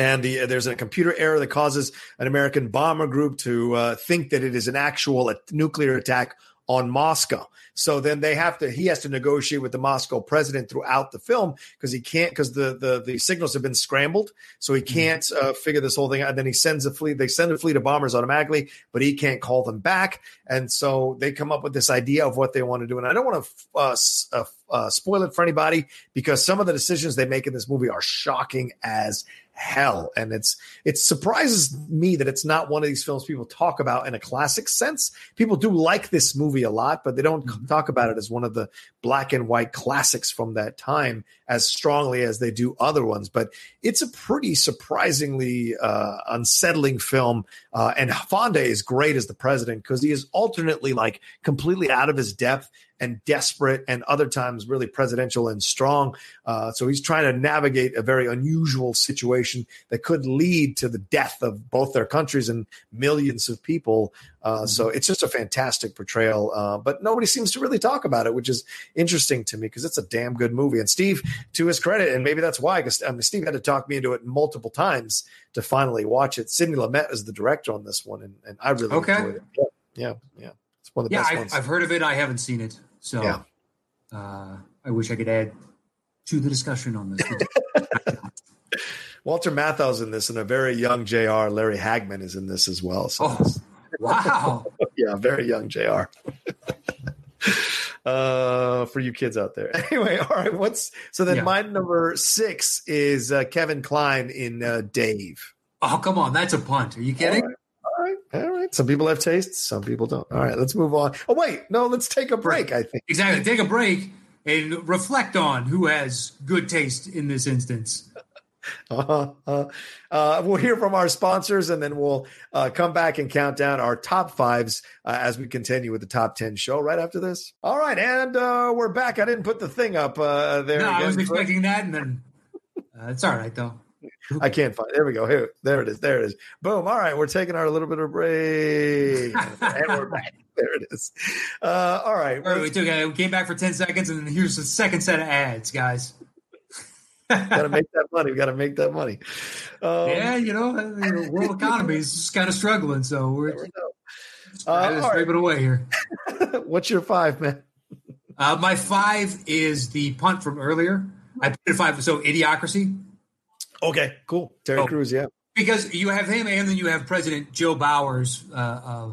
and the, there's a computer error that causes an American bomber group to uh, think that it is an actual nuclear attack on Moscow. So then they have to he has to negotiate with the Moscow president throughout the film because he can't because the, the the signals have been scrambled. So he can't uh, figure this whole thing out. And then he sends a fleet, they send a fleet of bombers automatically, but he can't call them back. And so they come up with this idea of what they want to do. And I don't want to uh, uh, uh, spoil it for anybody because some of the decisions they make in this movie are shocking as hell. And it's it surprises me that it's not one of these films people talk about in a classic sense. People do like this movie a lot but they don't mm-hmm. talk about it as one of the black and white classics from that time as strongly as they do other ones. But it's a pretty surprisingly uh, unsettling film. Uh, and fonda is great as the president because he is alternately like completely out of his depth and desperate and other times really presidential and strong. Uh, so he's trying to navigate a very unusual situation that could lead to the death of both their countries and millions of people. Uh, so it's just a fantastic portrayal, uh, but nobody seems to really talk about it, which is interesting to me because it's a damn good movie. And Steve, to his credit, and maybe that's why, because I mean, Steve had to talk me into it multiple times to finally watch it. Sidney Lumet is the director on this one, and, and I really okay. enjoyed it. Yeah, yeah, yeah. It's one of the yeah, best I, ones. I've heard of it. I haven't seen it. So yeah. uh, I wish I could add to the discussion on this. Walter Matthau's in this, and a very young JR. Larry Hagman is in this as well. So oh, wow. yeah, very young JR. uh, for you kids out there. Anyway, all right. What's so then? Yeah. My number six is uh, Kevin Kline in uh, Dave. Oh, come on, that's a punt. Are you kidding? Right. All right. Some people have tastes, some people don't. All right, let's move on. Oh, wait. No, let's take a break, I think. Exactly. Take a break and reflect on who has good taste in this instance. Uh, uh, uh, we'll hear from our sponsors and then we'll uh, come back and count down our top fives uh, as we continue with the top 10 show right after this. All right. And uh, we're back. I didn't put the thing up there. No, again. I was expecting that. And then it's all right, though. I can't find. There we go. Here, there it is. There it is. Boom. All right, we're taking our little bit of break, and we're back. There it is. Uh, all right. All right we took. A, we came back for ten seconds, and then here's the second set of ads, guys. got to make that money. We got to make that money. Um, yeah, you know, the world economy is just kind of struggling, so we're we uh, scrape right. it away here. What's your five, man? Uh, my five is the punt from earlier. I put it five. So idiocracy. Okay, cool. Terry oh, Crews, yeah. Because you have him, and then you have President Joe Bowers, uh, uh,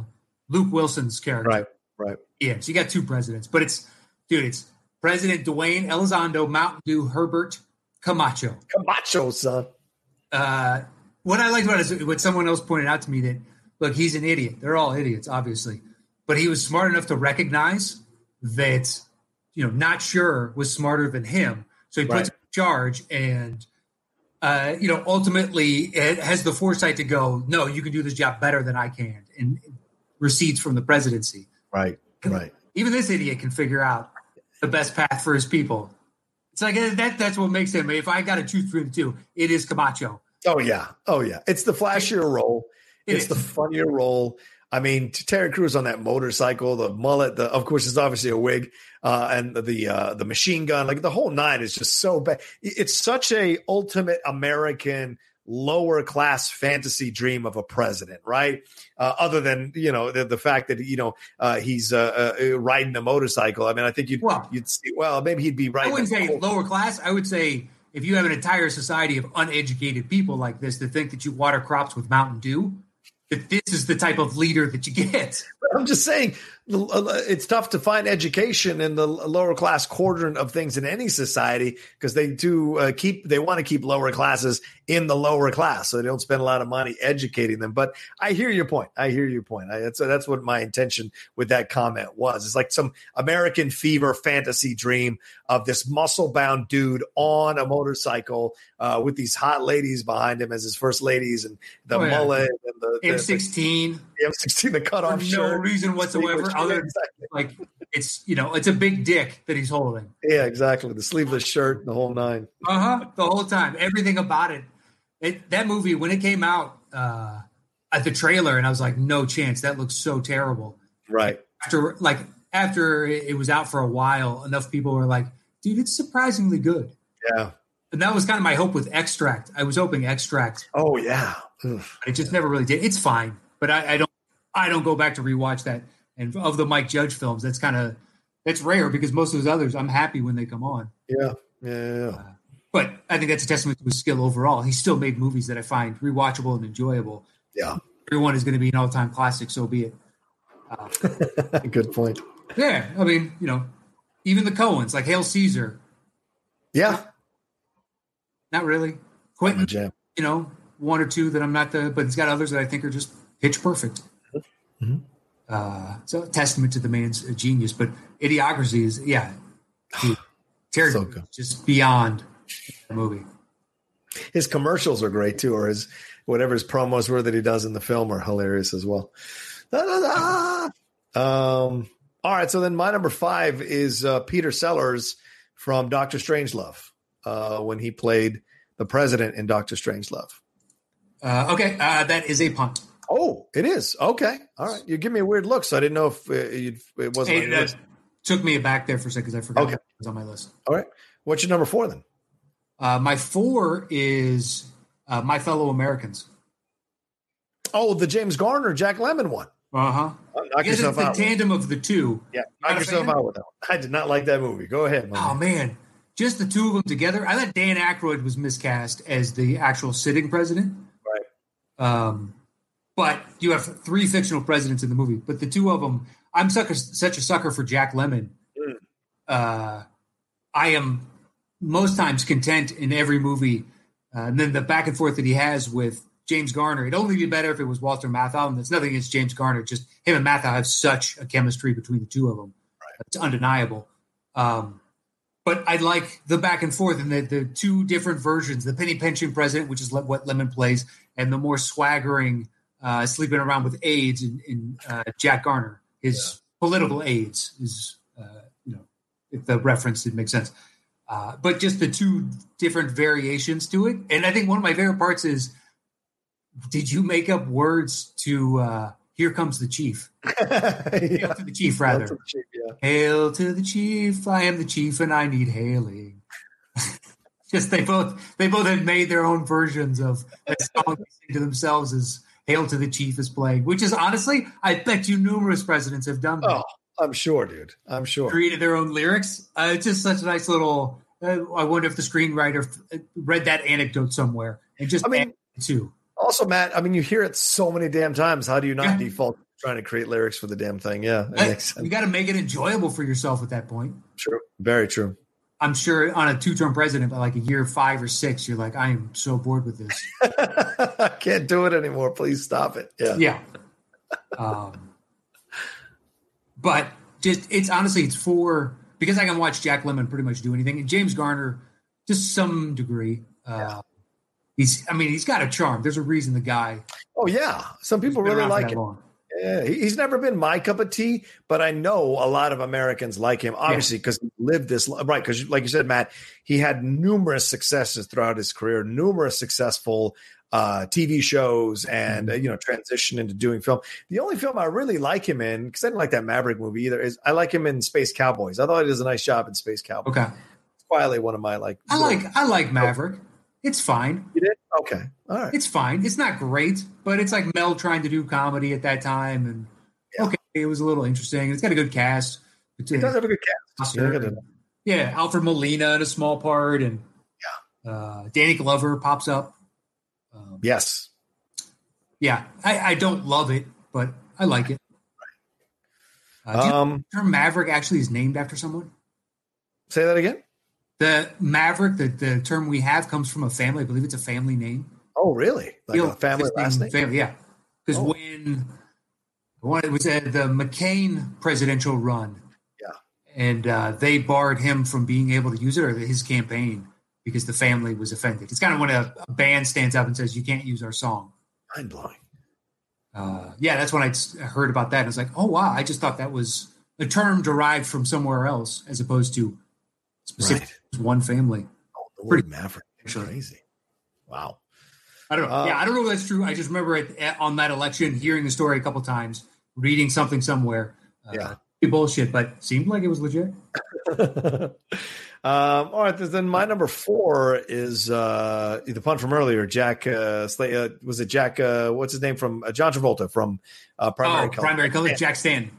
Luke Wilson's character. Right, right. Yeah, so you got two presidents, but it's dude, it's President Dwayne Elizondo, Mountain Dew, Herbert Camacho. Camacho, son. Uh, what I liked about it is what someone else pointed out to me that look, he's an idiot. They're all idiots, obviously, but he was smart enough to recognize that you know, not sure was smarter than him, so he puts right. in charge and uh, you know, ultimately it has the foresight to go, no, you can do this job better than I can, and recedes from the presidency. Right, right. Even this idiot can figure out the best path for his people. It's like uh, that. That's what makes him. If I got to choose between the two, it is Camacho. Oh yeah, oh yeah. It's the flashier role. It's the funnier role. I mean, Terry Crews on that motorcycle, the mullet, the of course it's obviously a wig, uh, and the uh, the machine gun, like the whole nine is just so bad. It's such a ultimate American lower class fantasy dream of a president, right? Uh, other than you know the, the fact that you know uh, he's uh, uh, riding a motorcycle. I mean, I think you'd well, you'd see, well maybe he'd be right. I wouldn't say lower class. I would say if you have an entire society of uneducated people like this that think that you water crops with Mountain Dew, that this is the type of leader that you get. I'm just saying it's tough to find education in the lower class quadrant of things in any society because they do uh, keep they want to keep lower classes in the lower class so they don't spend a lot of money educating them. But i hear your point. I hear your point. I, that's that's what my intention with that comment was. It's like some american fever fantasy dream of this muscle bound dude on a motorcycle uh, with these hot ladies behind him as his first ladies and the oh, yeah. mullet and the m16 the m16 the cut off no reason whatsoever other exactly. like it's you know it's a big dick that he's holding. Yeah, exactly. The sleeveless shirt, the whole nine. Uh huh. The whole time, everything about it. it. That movie when it came out uh, at the trailer, and I was like, no chance. That looks so terrible. Right. After like after it was out for a while, enough people were like, dude, it's surprisingly good. Yeah. And that was kind of my hope with Extract. I was hoping Extract. Oh yeah. It just never really did. It's fine, but I, I don't. I don't go back to rewatch that And of the Mike Judge films, that's kind of that's rare because most of those others, I'm happy when they come on. Yeah, yeah. Uh, but I think that's a testament to his skill overall. He still made movies that I find rewatchable and enjoyable. Yeah, everyone is going to be an all-time classic. So be it. Uh, Good point. Yeah, I mean, you know, even the Coens, like Hail Caesar. Yeah, not really. Quentin, you know, one or two that I'm not the, but he's got others that I think are just pitch perfect. Mm-hmm. Uh, so testament to the man's genius, but Idiocracy is yeah, Terry so just beyond the movie. His commercials are great too, or his whatever his promos were that he does in the film are hilarious as well. Da, da, da. Um, all right, so then my number five is uh, Peter Sellers from Doctor Strangelove uh, when he played the president in Doctor Strangelove. Uh, okay, uh, that is a punt. Oh, it is. Okay. All right. You give me a weird look, so I didn't know if uh, it wasn't. Hey, took me back there for a second because I forgot okay. it was on my list. All right. What's your number four then? Uh, my four is uh, My Fellow Americans. Oh, the James Garner, Jack Lemmon one. Uh huh. Knock yourself the out. tandem of the two. Yeah, knock yourself out with that one. I did not like that movie. Go ahead. Oh man. man. just the two of them together. I thought Dan Aykroyd was miscast as the actual sitting president. Right. Um, but you have three fictional presidents in the movie, but the two of them, I'm such a, such a sucker for Jack Lemmon. Mm. Uh, I am most times content in every movie. Uh, and then the back and forth that he has with James Garner, it'd only be better if it was Walter Matthau. And there's nothing against James Garner, just him and Matthau have such a chemistry between the two of them. Right. It's undeniable. Um, but I like the back and forth and the, the two different versions the penny pension president, which is what Lemmon plays, and the more swaggering uh, sleeping around with aides in, in uh, Jack Garner. His yeah. political aides is, uh, you know, if the reference didn't make sense. Uh, but just the two different variations to it. And I think one of my favorite parts is did you make up words to uh, Here Comes the Chief? yeah. Hail to the Chief, rather. Hail to the chief, yeah. Hail to the Chief. I am the Chief and I need hailing. just they both they both had made their own versions of that song to themselves as Hail to the Chief is playing, which is honestly, I bet you numerous presidents have done that. Oh, I'm sure, dude. I'm sure. Created their own lyrics. Uh, it's just such a nice little. Uh, I wonder if the screenwriter read that anecdote somewhere and just I mean, too. Also, Matt, I mean, you hear it so many damn times. How do you not yeah. default trying to create lyrics for the damn thing? Yeah, you got to make it enjoyable for yourself at that point. True. Very true. I'm sure on a two term president, by like a year five or six, you're like, I am so bored with this. I can't do it anymore. Please stop it. Yeah. Yeah. um, but just it's honestly it's for because I can watch Jack Lemmon pretty much do anything, and James Garner to some degree. Uh, yeah. He's, I mean, he's got a charm. There's a reason the guy. Oh yeah, some people really like him. Long. Yeah, he's never been my cup of tea, but I know a lot of Americans like him, obviously, because yeah. he lived this right. Because, like you said, Matt, he had numerous successes throughout his career, numerous successful uh, TV shows, and mm-hmm. uh, you know, transition into doing film. The only film I really like him in, because I didn't like that Maverick movie either, is I like him in Space Cowboys. I thought he does a nice job in Space Cowboys. Okay, it's quietly one of my like. I like I like Maverick. It's fine. You did? Okay. All right. It's fine. It's not great, but it's like Mel trying to do comedy at that time. And yeah. okay, it was a little interesting. It's got a good cast. It does have a good cast. Yeah, yeah, Alfred Molina in a small part. And yeah, uh, Danny Glover pops up. Um, yes. Yeah. I, I, don't love it, but I like it. Uh, um, term Maverick actually is named after someone? Say that again. The Maverick, the, the term we have comes from a family. I believe it's a family name. Oh, really? Like a family last name? Family, yeah. Because oh. when, when it was at the McCain presidential run, yeah, and uh, they barred him from being able to use it or his campaign because the family was offended. It's kind of when a, a band stands up and says, "You can't use our song." Mind blowing. Uh, yeah, that's when I heard about that. And I was like, "Oh wow!" I just thought that was a term derived from somewhere else as opposed to specific right. One family. Oh, Pretty, Maverick. Crazy. Wow. I don't know. Uh, yeah, I don't know if that's true. I just remember it on that election, hearing the story a couple times, reading something somewhere. Uh, yeah. Bullshit, but seemed like it was legit. um, all right, then my number four is uh, the pun from earlier. Jack uh, Slay, uh, was it Jack? Uh, what's his name from uh, John Travolta from uh, Primary oh, Color? Primary Color. Jack Stan.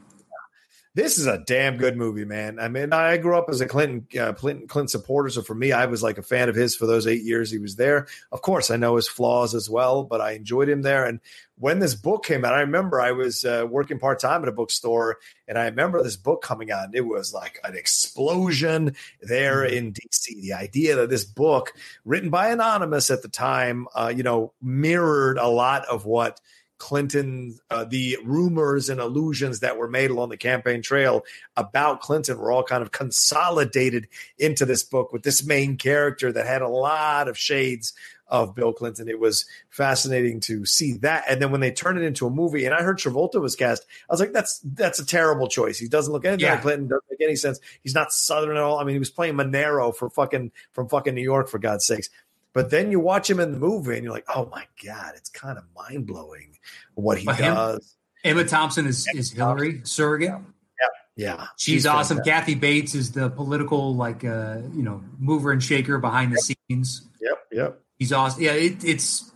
This is a damn good movie, man. I mean, I grew up as a Clinton uh, Clinton Clinton supporter, so for me, I was like a fan of his for those eight years he was there. Of course, I know his flaws as well, but I enjoyed him there. And when this book came out, I remember I was uh, working part time at a bookstore, and I remember this book coming out. And it was like an explosion there mm-hmm. in DC. The idea that this book, written by anonymous at the time, uh, you know, mirrored a lot of what Clinton, uh, the rumors and illusions that were made along the campaign trail about Clinton were all kind of consolidated into this book with this main character that had a lot of shades of Bill Clinton. It was fascinating to see that. And then when they turned it into a movie, and I heard Travolta was cast, I was like, that's that's a terrible choice. He doesn't look anything yeah. like Clinton, doesn't make any sense. He's not Southern at all. I mean, he was playing Manero for fucking from fucking New York, for God's sakes. But then you watch him in the movie and you're like, oh my God, it's kind of mind blowing what he does. Him, Emma Thompson is, is Hillary surrogate. Yeah. Yeah. She's, She's awesome. Kathy Bates is the political, like, uh, you know, mover and shaker behind the scenes. Yep. Yep. He's awesome. Yeah. It, it's,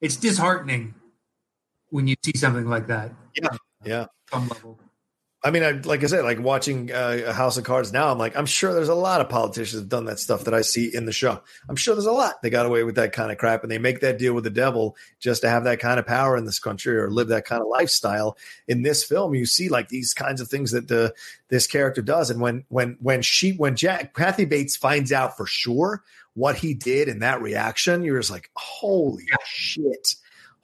it's disheartening when you see something like that. Yeah. Yeah. Some level. I mean, I, like I said, like watching uh, House of Cards now, I'm like, I'm sure there's a lot of politicians have done that stuff that I see in the show. I'm sure there's a lot. They got away with that kind of crap and they make that deal with the devil just to have that kind of power in this country or live that kind of lifestyle. In this film, you see like these kinds of things that the this character does. And when when when she when Jack Kathy Bates finds out for sure what he did in that reaction, you're just like, holy shit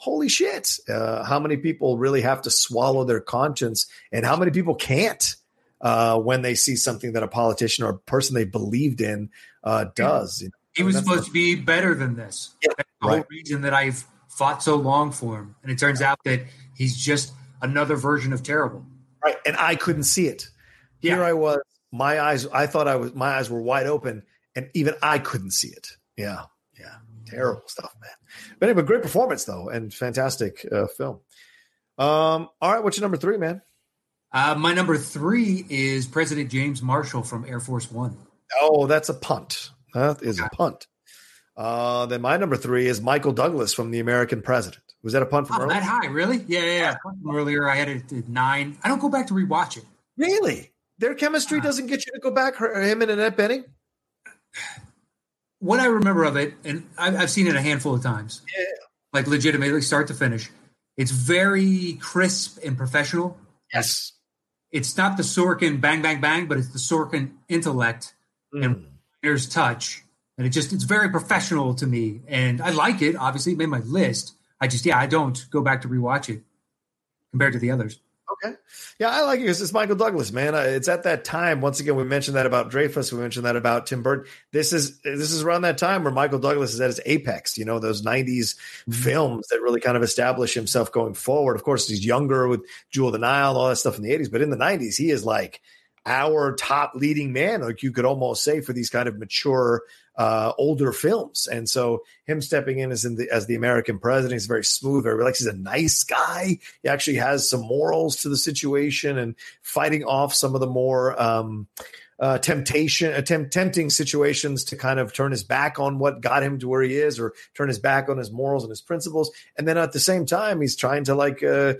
holy shit, uh, how many people really have to swallow their conscience and how many people can't uh, when they see something that a politician or a person they believed in uh, does. You know? He was supposed the, to be better than this. Yeah, That's the right. whole reason that I've fought so long for him. And it turns out that he's just another version of terrible. Right. And I couldn't see it. Yeah. Here I was, my eyes, I thought I was, my eyes were wide open and even I couldn't see it. Yeah. Terrible stuff, man. But anyway, great performance though, and fantastic uh, film. Um, all right, what's your number three, man? Uh, my number three is President James Marshall from Air Force One. Oh, that's a punt. That is a punt. Uh, then my number three is Michael Douglas from The American President. Was that a punt from oh, earlier? That high, really? Yeah, yeah. yeah. Earlier, I had it at nine. I don't go back to rewatch it. Really? Their chemistry uh, doesn't get you to go back. Her, Him and Annette Bening what I remember of it, and I've, seen it a handful of times, yeah. like legitimately start to finish. It's very crisp and professional. Yes. It's not the Sorkin bang, bang, bang, but it's the Sorkin intellect mm. and there's touch. And it just, it's very professional to me. And I like it. Obviously, it made my list. I just, yeah, I don't go back to rewatch it compared to the others. Okay. Yeah, I like it because it's Michael Douglas, man. It's at that time. Once again, we mentioned that about Dreyfuss. We mentioned that about Tim Burton. This is this is around that time where Michael Douglas is at his apex. You know, those '90s mm-hmm. films that really kind of establish himself going forward. Of course, he's younger with Jewel of the Nile and all that stuff in the '80s, but in the '90s, he is like our top leading man, like you could almost say, for these kind of mature uh, older films. And so him stepping in as in the as the American president, he's very smooth, very relaxed. He's a nice guy. He actually has some morals to the situation and fighting off some of the more um, uh, temptation, attempt, tempting situations to kind of turn his back on what got him to where he is, or turn his back on his morals and his principles. And then at the same time, he's trying to like. Uh,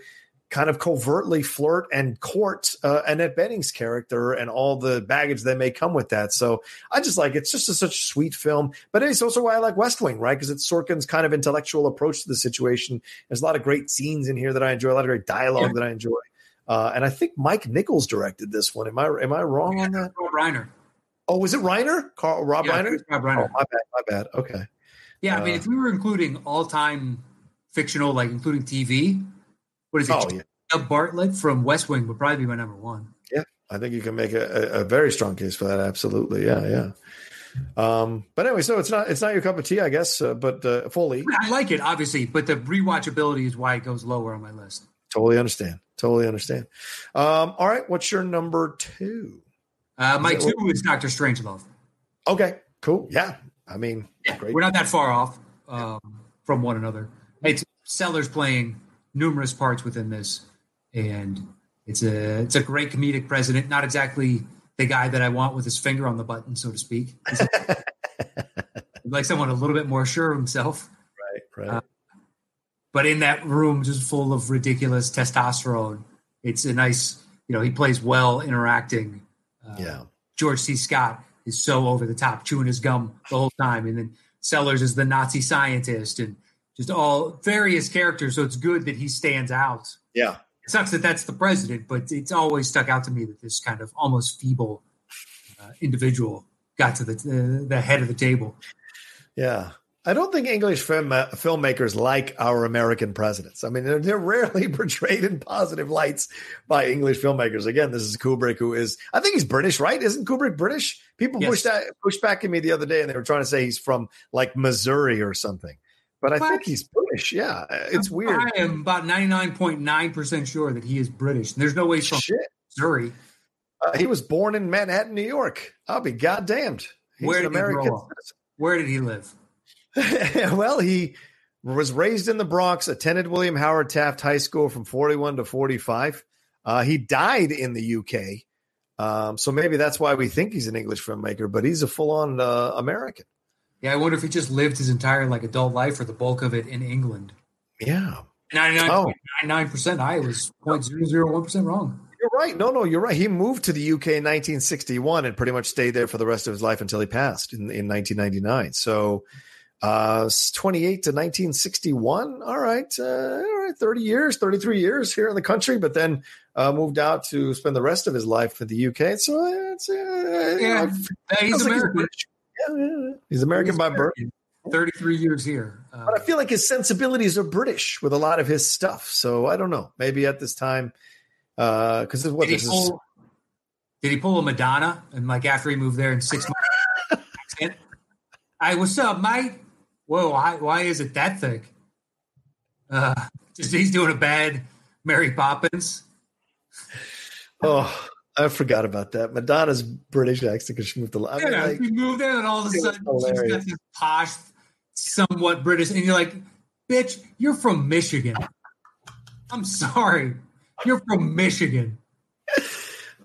kind of covertly flirt and court uh, Annette Bening's character and all the baggage that may come with that. So I just like it's just a, such a sweet film. But it's also why I like West Wing, right? Because it's Sorkin's kind of intellectual approach to the situation. There's a lot of great scenes in here that I enjoy, a lot of great dialogue yeah. that I enjoy. Uh, and I think Mike Nichols directed this one. Am I am I wrong yeah, on that? Rob Reiner. Oh, was it Reiner? Carl Rob yeah, Reiner? Rob Reiner. Oh, my bad. My bad. Okay. Yeah, I mean, uh, if we were including all time fictional, like including TV, what is it? Oh, yeah. Bartlet from West Wing would probably be my number one. Yeah, I think you can make a, a very strong case for that. Absolutely, yeah, yeah. Um, but anyway, so it's not it's not your cup of tea, I guess. Uh, but uh, fully, I like it obviously, but the rewatchability is why it goes lower on my list. Totally understand. Totally understand. Um, all right, what's your number two? Uh, my is two what? is Doctor Strangelove. Okay, cool. Yeah, I mean, yeah, we're not that far off um, from one another. It's Sellers playing numerous parts within this and it's a it's a great comedic president. Not exactly the guy that I want with his finger on the button, so to speak. like someone a little bit more sure of himself. Right, right. Uh, but in that room, just full of ridiculous testosterone, it's a nice you know he plays well interacting. Uh, yeah, George C. Scott is so over the top, chewing his gum the whole time, and then Sellers is the Nazi scientist, and just all various characters. So it's good that he stands out. Yeah, it sucks that that's the president, but it's always stuck out to me that this kind of almost feeble uh, individual got to the uh, the head of the table. Yeah, I don't think English film, uh, filmmakers like our American presidents. I mean, they're, they're, rarely portrayed in positive lights by English filmmakers. Again, this is Kubrick, who is, I think he's British, right? Isn't Kubrick British? People yes. pushed, that, pushed back at me the other day and they were trying to say he's from like Missouri or something. But I what? think he's British. Yeah, it's weird. I am about 99.9% sure that he is British. There's no way he's from Shit. Missouri. Uh, he was born in Manhattan, New York. I'll be goddamned. He's Where did American he grow up? Where did he live? well, he was raised in the Bronx, attended William Howard Taft High School from 41 to 45. Uh, he died in the UK. Um, so maybe that's why we think he's an English filmmaker, but he's a full on uh, American. Yeah, I wonder if he just lived his entire like adult life or the bulk of it in England. Yeah. 99.99% oh. I was 0.001% wrong. You're right. No, no, you're right. He moved to the UK in 1961 and pretty much stayed there for the rest of his life until he passed in, in 1999. So uh, 28 to 1961. All right. Uh, all right. 30 years, 33 years here in the country, but then uh, moved out to spend the rest of his life in the UK. So uh, it's, uh, yeah, he's American. Like he's, yeah, yeah, he's American he's by birth. 33 years here. Uh, but I feel like his sensibilities are British with a lot of his stuff. So I don't know. Maybe at this time, uh because uh, what did he, pull, is, did he pull a Madonna and like after he moved there in six months? I what's up, mate? whoa, why, why is it that thick? Uh, just he's doing a bad Mary Poppins. Oh, I forgot about that. Madonna's British accent because she moved. I mean, yeah, like, she moved there, and all of a sudden she's got this posh, somewhat British, and you're like, "Bitch, you're from Michigan." I'm sorry, you're from Michigan.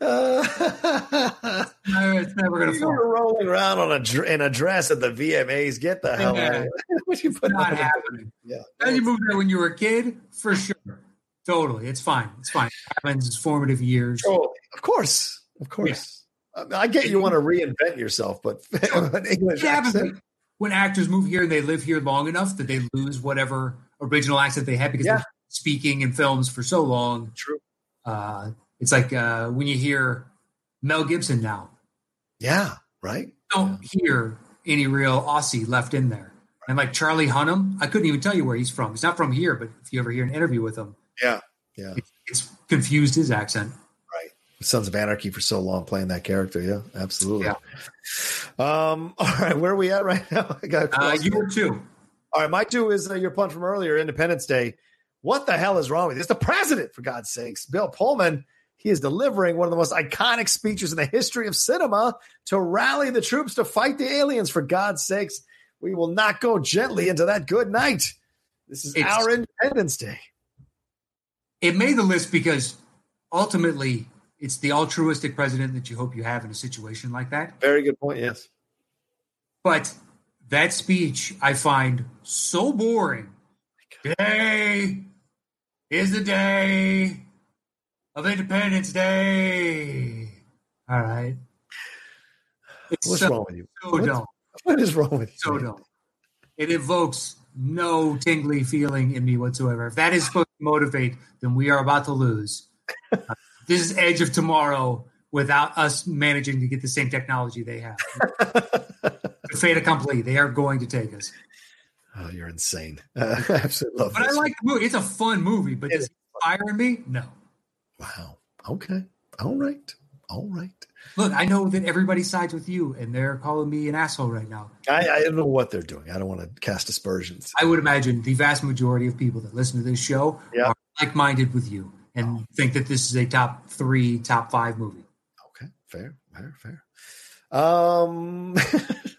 Uh, no, it's never going to fall. You're rolling around on a in a dress at the VMAs. Get the hell yeah. out! what you put not happening. Yeah, now you moved there when you were a kid, for sure. Totally, it's fine. It's fine. It happens. It's formative years. Totally. Of course, of course. Yeah. I get you want to reinvent yourself, but an English accent. When actors move here and they live here long enough that they lose whatever original accent they had because yeah. they're speaking in films for so long. True. Uh, it's like uh, when you hear Mel Gibson now. Yeah, right. don't hear any real Aussie left in there. And like Charlie Hunnam, I couldn't even tell you where he's from. He's not from here, but if you ever hear an interview with him, yeah, yeah, it's confused his accent. Right. Sons of Anarchy for so long playing that character. Yeah, absolutely. Yeah. Um. All right, where are we at right now? I got uh, you were two. All right, my two is uh, your punch from earlier, Independence Day. What the hell is wrong with this? The president, for God's sakes, Bill Pullman he is delivering one of the most iconic speeches in the history of cinema to rally the troops to fight the aliens. For God's sakes, we will not go gently into that good night. This is it's, our Independence Day. It made the list because ultimately it's the altruistic president that you hope you have in a situation like that. Very good point, yes. But that speech I find so boring. Today is the day of Independence Day. All right. It's What's so, wrong with you? So What's, dumb. What is wrong with you? So dumb. It evokes no tingly feeling in me whatsoever. If that is supposed to motivate, then we are about to lose. uh, this is Edge of Tomorrow without us managing to get the same technology they have. Fait accompli. They are going to take us. Oh, you're insane. Uh, absolutely love But this. I like the movie. It's a fun movie, but does it fire me? No. Wow. Okay. All right. All right. Look, I know that everybody sides with you, and they're calling me an asshole right now. I, I don't know what they're doing. I don't want to cast aspersions. I would imagine the vast majority of people that listen to this show yeah. are like-minded with you and oh. think that this is a top three, top five movie. Okay, fair, fair, fair. Um,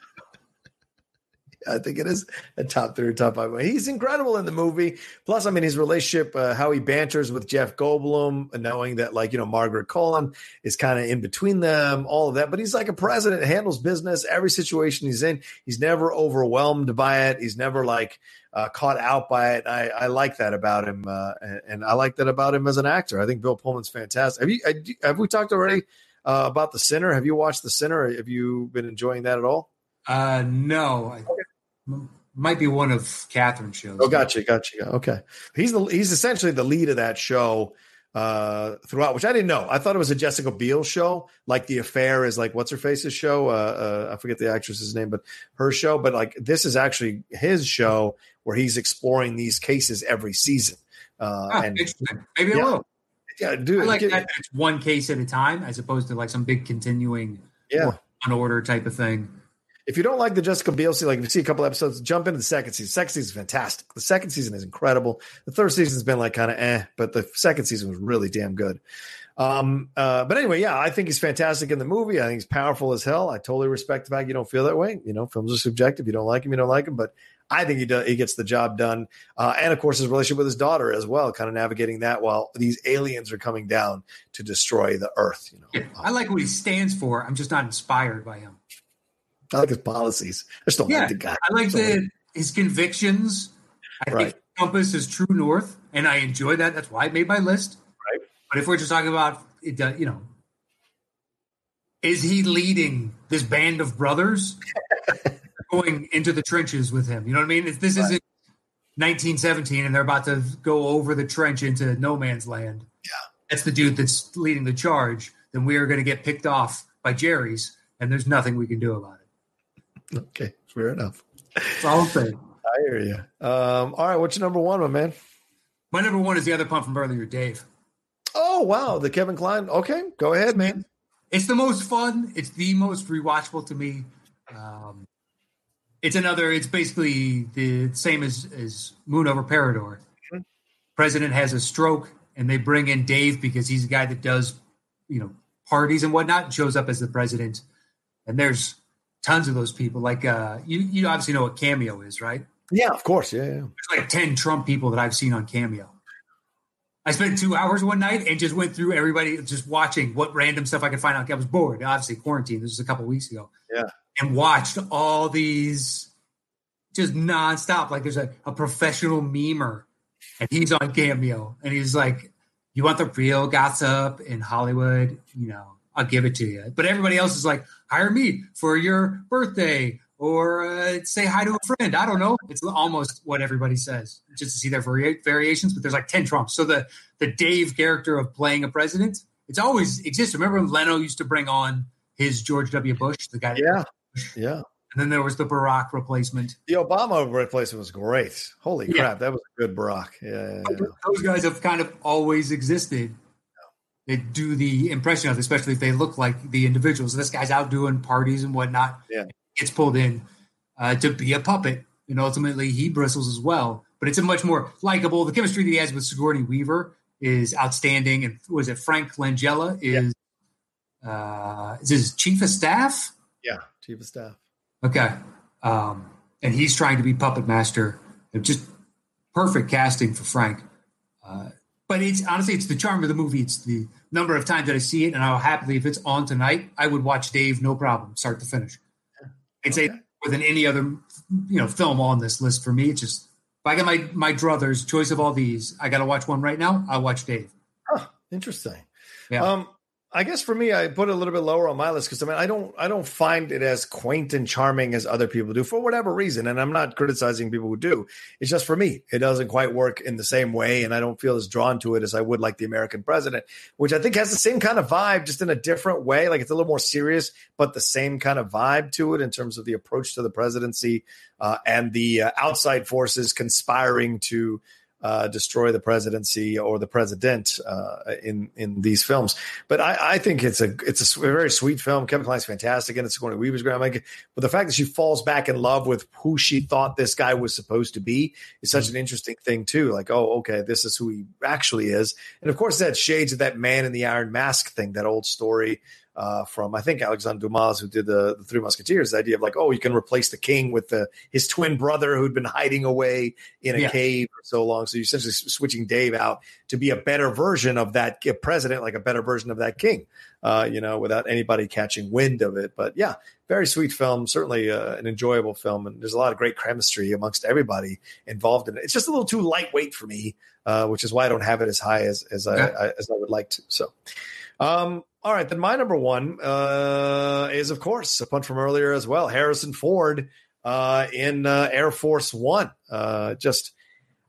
I think it is a top three top five. He's incredible in the movie. Plus, I mean, his relationship, uh, how he banters with Jeff Goldblum, knowing that, like, you know, Margaret Colin is kind of in between them, all of that. But he's like a president, handles business, every situation he's in. He's never overwhelmed by it. He's never like, uh, caught out by it. I, I like that about him, uh, and, and, I like that about him as an actor. I think Bill Pullman's fantastic. Have you have we talked already uh, about The Sinner? Have you watched The Sinner? Have you been enjoying that at all? Uh, no. Okay. Might be one of Catherine's shows. Oh, gotcha, gotcha. Okay, he's the he's essentially the lead of that show uh, throughout, which I didn't know. I thought it was a Jessica Biel show, like The Affair is like what's her face's show. Uh, uh, I forget the actress's name, but her show. But like this is actually his show where he's exploring these cases every season. Uh, ah, and maybe yeah, I will. Yeah, do I like get, that. It's one case at a time, as opposed to like some big continuing, yeah, on order type of thing. If you don't like the Jessica Biel season, like if you see a couple episodes, jump into the second season. Second season is fantastic. The second season is incredible. The third season's been like kind of eh, but the second season was really damn good. Um, uh, but anyway, yeah, I think he's fantastic in the movie. I think he's powerful as hell. I totally respect the fact you don't feel that way. You know, films are subjective. You don't like him, you don't like him. But I think he does, he gets the job done. Uh, and of course, his relationship with his daughter as well, kind of navigating that while these aliens are coming down to destroy the Earth. You know, I like what he stands for. I'm just not inspired by him. I like his policies. I just don't yeah, like the guy. I like the, his convictions. I right. think compass is true north, and I enjoy that. That's why I made my list. Right. But if we're just talking about it, uh, you know, is he leading this band of brothers going into the trenches with him? You know what I mean? If this right. isn't 1917 and they're about to go over the trench into no man's land. Yeah. That's the dude that's leading the charge. Then we are going to get picked off by Jerry's, and there's nothing we can do about it. Okay, fair enough. It's all I'm saying. I hear you. Um, all right, what's your number one, my man? My number one is the other pump from earlier, Dave. Oh wow, the Kevin Kline. Okay, go ahead, man. It's the most fun. It's the most rewatchable to me. Um, it's another. It's basically the same as as Moon over Parador. Mm-hmm. President has a stroke, and they bring in Dave because he's a guy that does, you know, parties and whatnot. Shows up as the president, and there's tons of those people. Like uh, you, you obviously know what Cameo is, right? Yeah, of course. Yeah, yeah. There's like ten Trump people that I've seen on Cameo. I spent two hours one night and just went through everybody, just watching what random stuff I could find out. I was bored, obviously quarantine. This was a couple weeks ago. Yeah, and watched all these just nonstop. Like there's a, a professional memer, and he's on Cameo, and he's like, "You want the real gossip in Hollywood? You know, I'll give it to you." But everybody else is like, hire me for your birthday or uh, say hi to a friend. I don't know. It's almost what everybody says just to see their vari- variations, but there's like 10 Trumps. So the, the Dave character of playing a president, it's always exists. Remember when Leno used to bring on his George W. Bush, the guy? Yeah. Yeah. And then there was the Barack replacement. The Obama replacement was great. Holy yeah. crap. That was a good Barack. Yeah, yeah, yeah. Those guys have kind of always existed they do the impression of, especially if they look like the individuals. This guy's out doing parties and whatnot. Yeah, gets pulled in uh, to be a puppet, and ultimately he bristles as well. But it's a much more likable. The chemistry that he has with Sigourney Weaver is outstanding. And was it Frank Langella is yeah. uh, is his chief of staff? Yeah, chief of staff. Okay, um, and he's trying to be puppet master. Just perfect casting for Frank. Uh, but it's honestly, it's the charm of the movie. It's the number of times that I see it, and I'll happily, if it's on tonight, I would watch Dave, no problem, start to finish. I'd okay. say more than any other, you know, film on this list for me. It's just if I got my my druthers choice of all these, I got to watch one right now. I'll watch Dave. Huh, interesting. Yeah. Um, I guess for me, I put it a little bit lower on my list because I mean, I don't, I don't find it as quaint and charming as other people do for whatever reason. And I'm not criticizing people who do. It's just for me, it doesn't quite work in the same way, and I don't feel as drawn to it as I would like the American President, which I think has the same kind of vibe, just in a different way. Like it's a little more serious, but the same kind of vibe to it in terms of the approach to the presidency uh, and the uh, outside forces conspiring to uh, destroy the presidency or the president uh, in in these films. But I, I, think it's a it's a very sweet film. Kevin Kline's fantastic, and it's Sigourney Weaver's great. Like, but the fact that she falls back in love with who she thought this guy was supposed to be is such an interesting thing too. Like, oh, okay, this is who he actually is, and of course that shades of that man in the iron mask thing, that old story uh, from I think Alexandre Dumas, who did the, the Three Musketeers. The idea of like, oh, you can replace the king with the, his twin brother who'd been hiding away in a yeah. cave for so long. So you're essentially switching Dave out to be a better version of that president, like a better version of that king. Uh, you know, without anybody catching wind of it. But yeah, very sweet film, certainly uh, an enjoyable film, and there's a lot of great chemistry amongst everybody involved in it. It's just a little too lightweight for me, uh, which is why I don't have it as high as as, yeah. I, I, as I would like to. So, um, all right, then my number one uh, is of course a punt from earlier as well, Harrison Ford uh, in uh, Air Force One. Uh, just,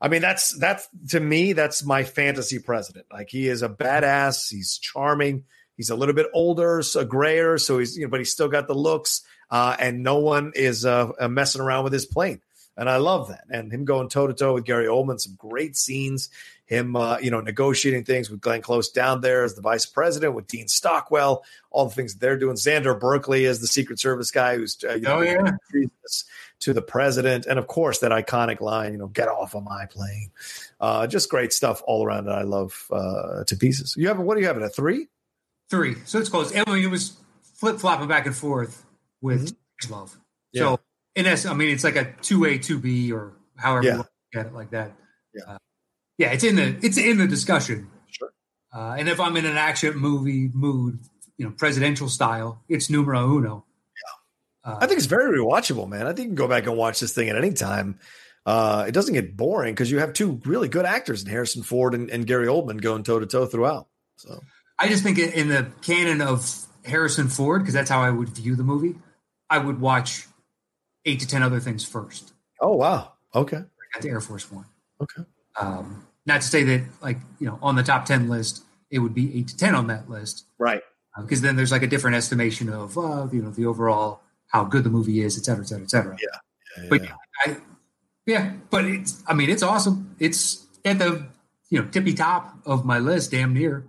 I mean, that's that's to me that's my fantasy president. Like he is a badass. He's charming. He's a little bit older, so grayer, so he's you know, but he's still got the looks, uh, and no one is uh, messing around with his plane, and I love that. And him going toe to toe with Gary Oldman, some great scenes. Him, uh, you know, negotiating things with Glenn Close down there as the vice president with Dean Stockwell, all the things they're doing. Xander Berkeley as the Secret Service guy who's uh, you know, oh yeah to the president, and of course that iconic line, you know, "Get off of my plane." Uh, just great stuff all around that I love uh, to pieces. You have what do you have it a three? Three. So it's close. I mean, it was flip flopping back and forth with mm-hmm. Love. Yeah. So in essence, I mean, it's like a two A, two B, or however yeah. you look at it, like that. Yeah. Uh, yeah, it's in the it's in the discussion. Sure. Uh, and if I'm in an action movie mood, you know, presidential style, it's numero uno. Yeah. Uh, I think it's very rewatchable, man. I think you can go back and watch this thing at any time. Uh, it doesn't get boring because you have two really good actors in Harrison Ford and, and Gary Oldman going toe to toe throughout. So I just think in the canon of Harrison Ford, because that's how I would view the movie, I would watch eight to ten other things first. Oh wow! Okay. At the Air Force One. Okay. Um, not to say that, like you know, on the top ten list, it would be eight to ten on that list, right? Because uh, then there's like a different estimation of, uh, you know, the overall how good the movie is, et cetera, et cetera, et cetera. Yeah. yeah, yeah. But I, yeah, but it's, I mean, it's awesome. It's at the you know tippy top of my list, damn near.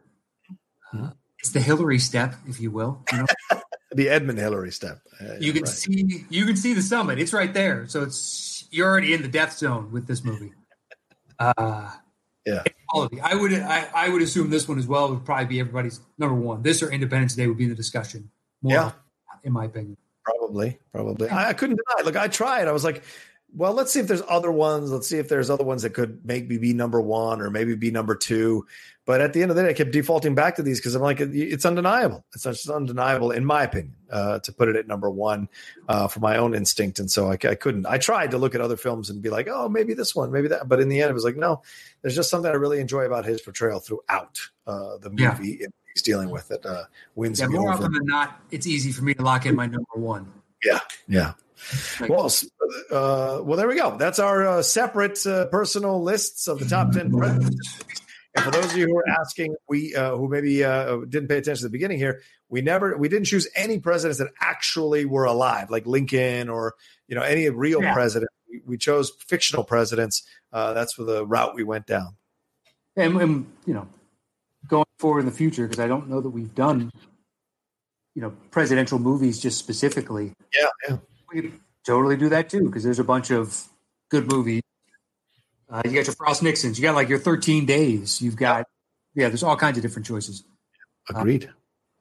Uh, it's the Hillary step, if you will. You know? the Edmund Hillary step. Uh, you can right. see you can see the summit. It's right there. So it's you're already in the death zone with this movie. Uh, yeah. Quality. I would I, I would assume this one as well would probably be everybody's number one. This or Independence Day would be in the discussion. More, yeah. In my opinion. Probably. Probably. I, I couldn't deny. it. Look, I tried. I was like, well, let's see if there's other ones. Let's see if there's other ones that could maybe be number one or maybe be number two. But at the end of the day, I kept defaulting back to these because I'm like, it's undeniable. It's just undeniable, in my opinion, uh, to put it at number one uh, for my own instinct. And so I, I, couldn't. I tried to look at other films and be like, oh, maybe this one, maybe that. But in the end, it was like, no, there's just something I really enjoy about his portrayal throughout uh, the movie. Yeah. He's dealing with it uh, wins. Yeah, more over. often than not, it's easy for me to lock in my number one. Yeah, yeah. Well, uh, well, there we go. That's our uh, separate uh, personal lists of the top ten presidents. And for those of you who are asking, we uh, who maybe uh, didn't pay attention at the beginning here, we never we didn't choose any presidents that actually were alive, like Lincoln or you know any real yeah. president. We, we, chose fictional presidents. Uh, that's for the route we went down. And, and you know, going forward in the future, because I don't know that we've done you know presidential movies just specifically. Yeah, yeah we could totally do that too because there's a bunch of good movies. Uh, you got your Frost Nixons. You got like your 13 Days. You've got yeah. There's all kinds of different choices. Agreed. Uh,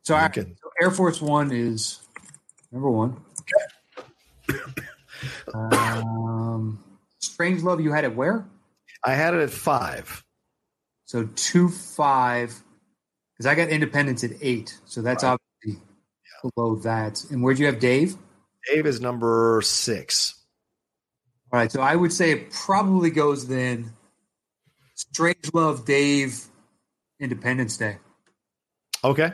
so, I, so, Air Force One is number one. um, Strangelove, you had it where? I had it at five. So two five, because I got Independence at eight. So that's right. obviously yeah. below that. And where'd you have Dave? Dave is number six. All right, so I would say it probably goes then. Strangelove, Dave, Independence Day. Okay.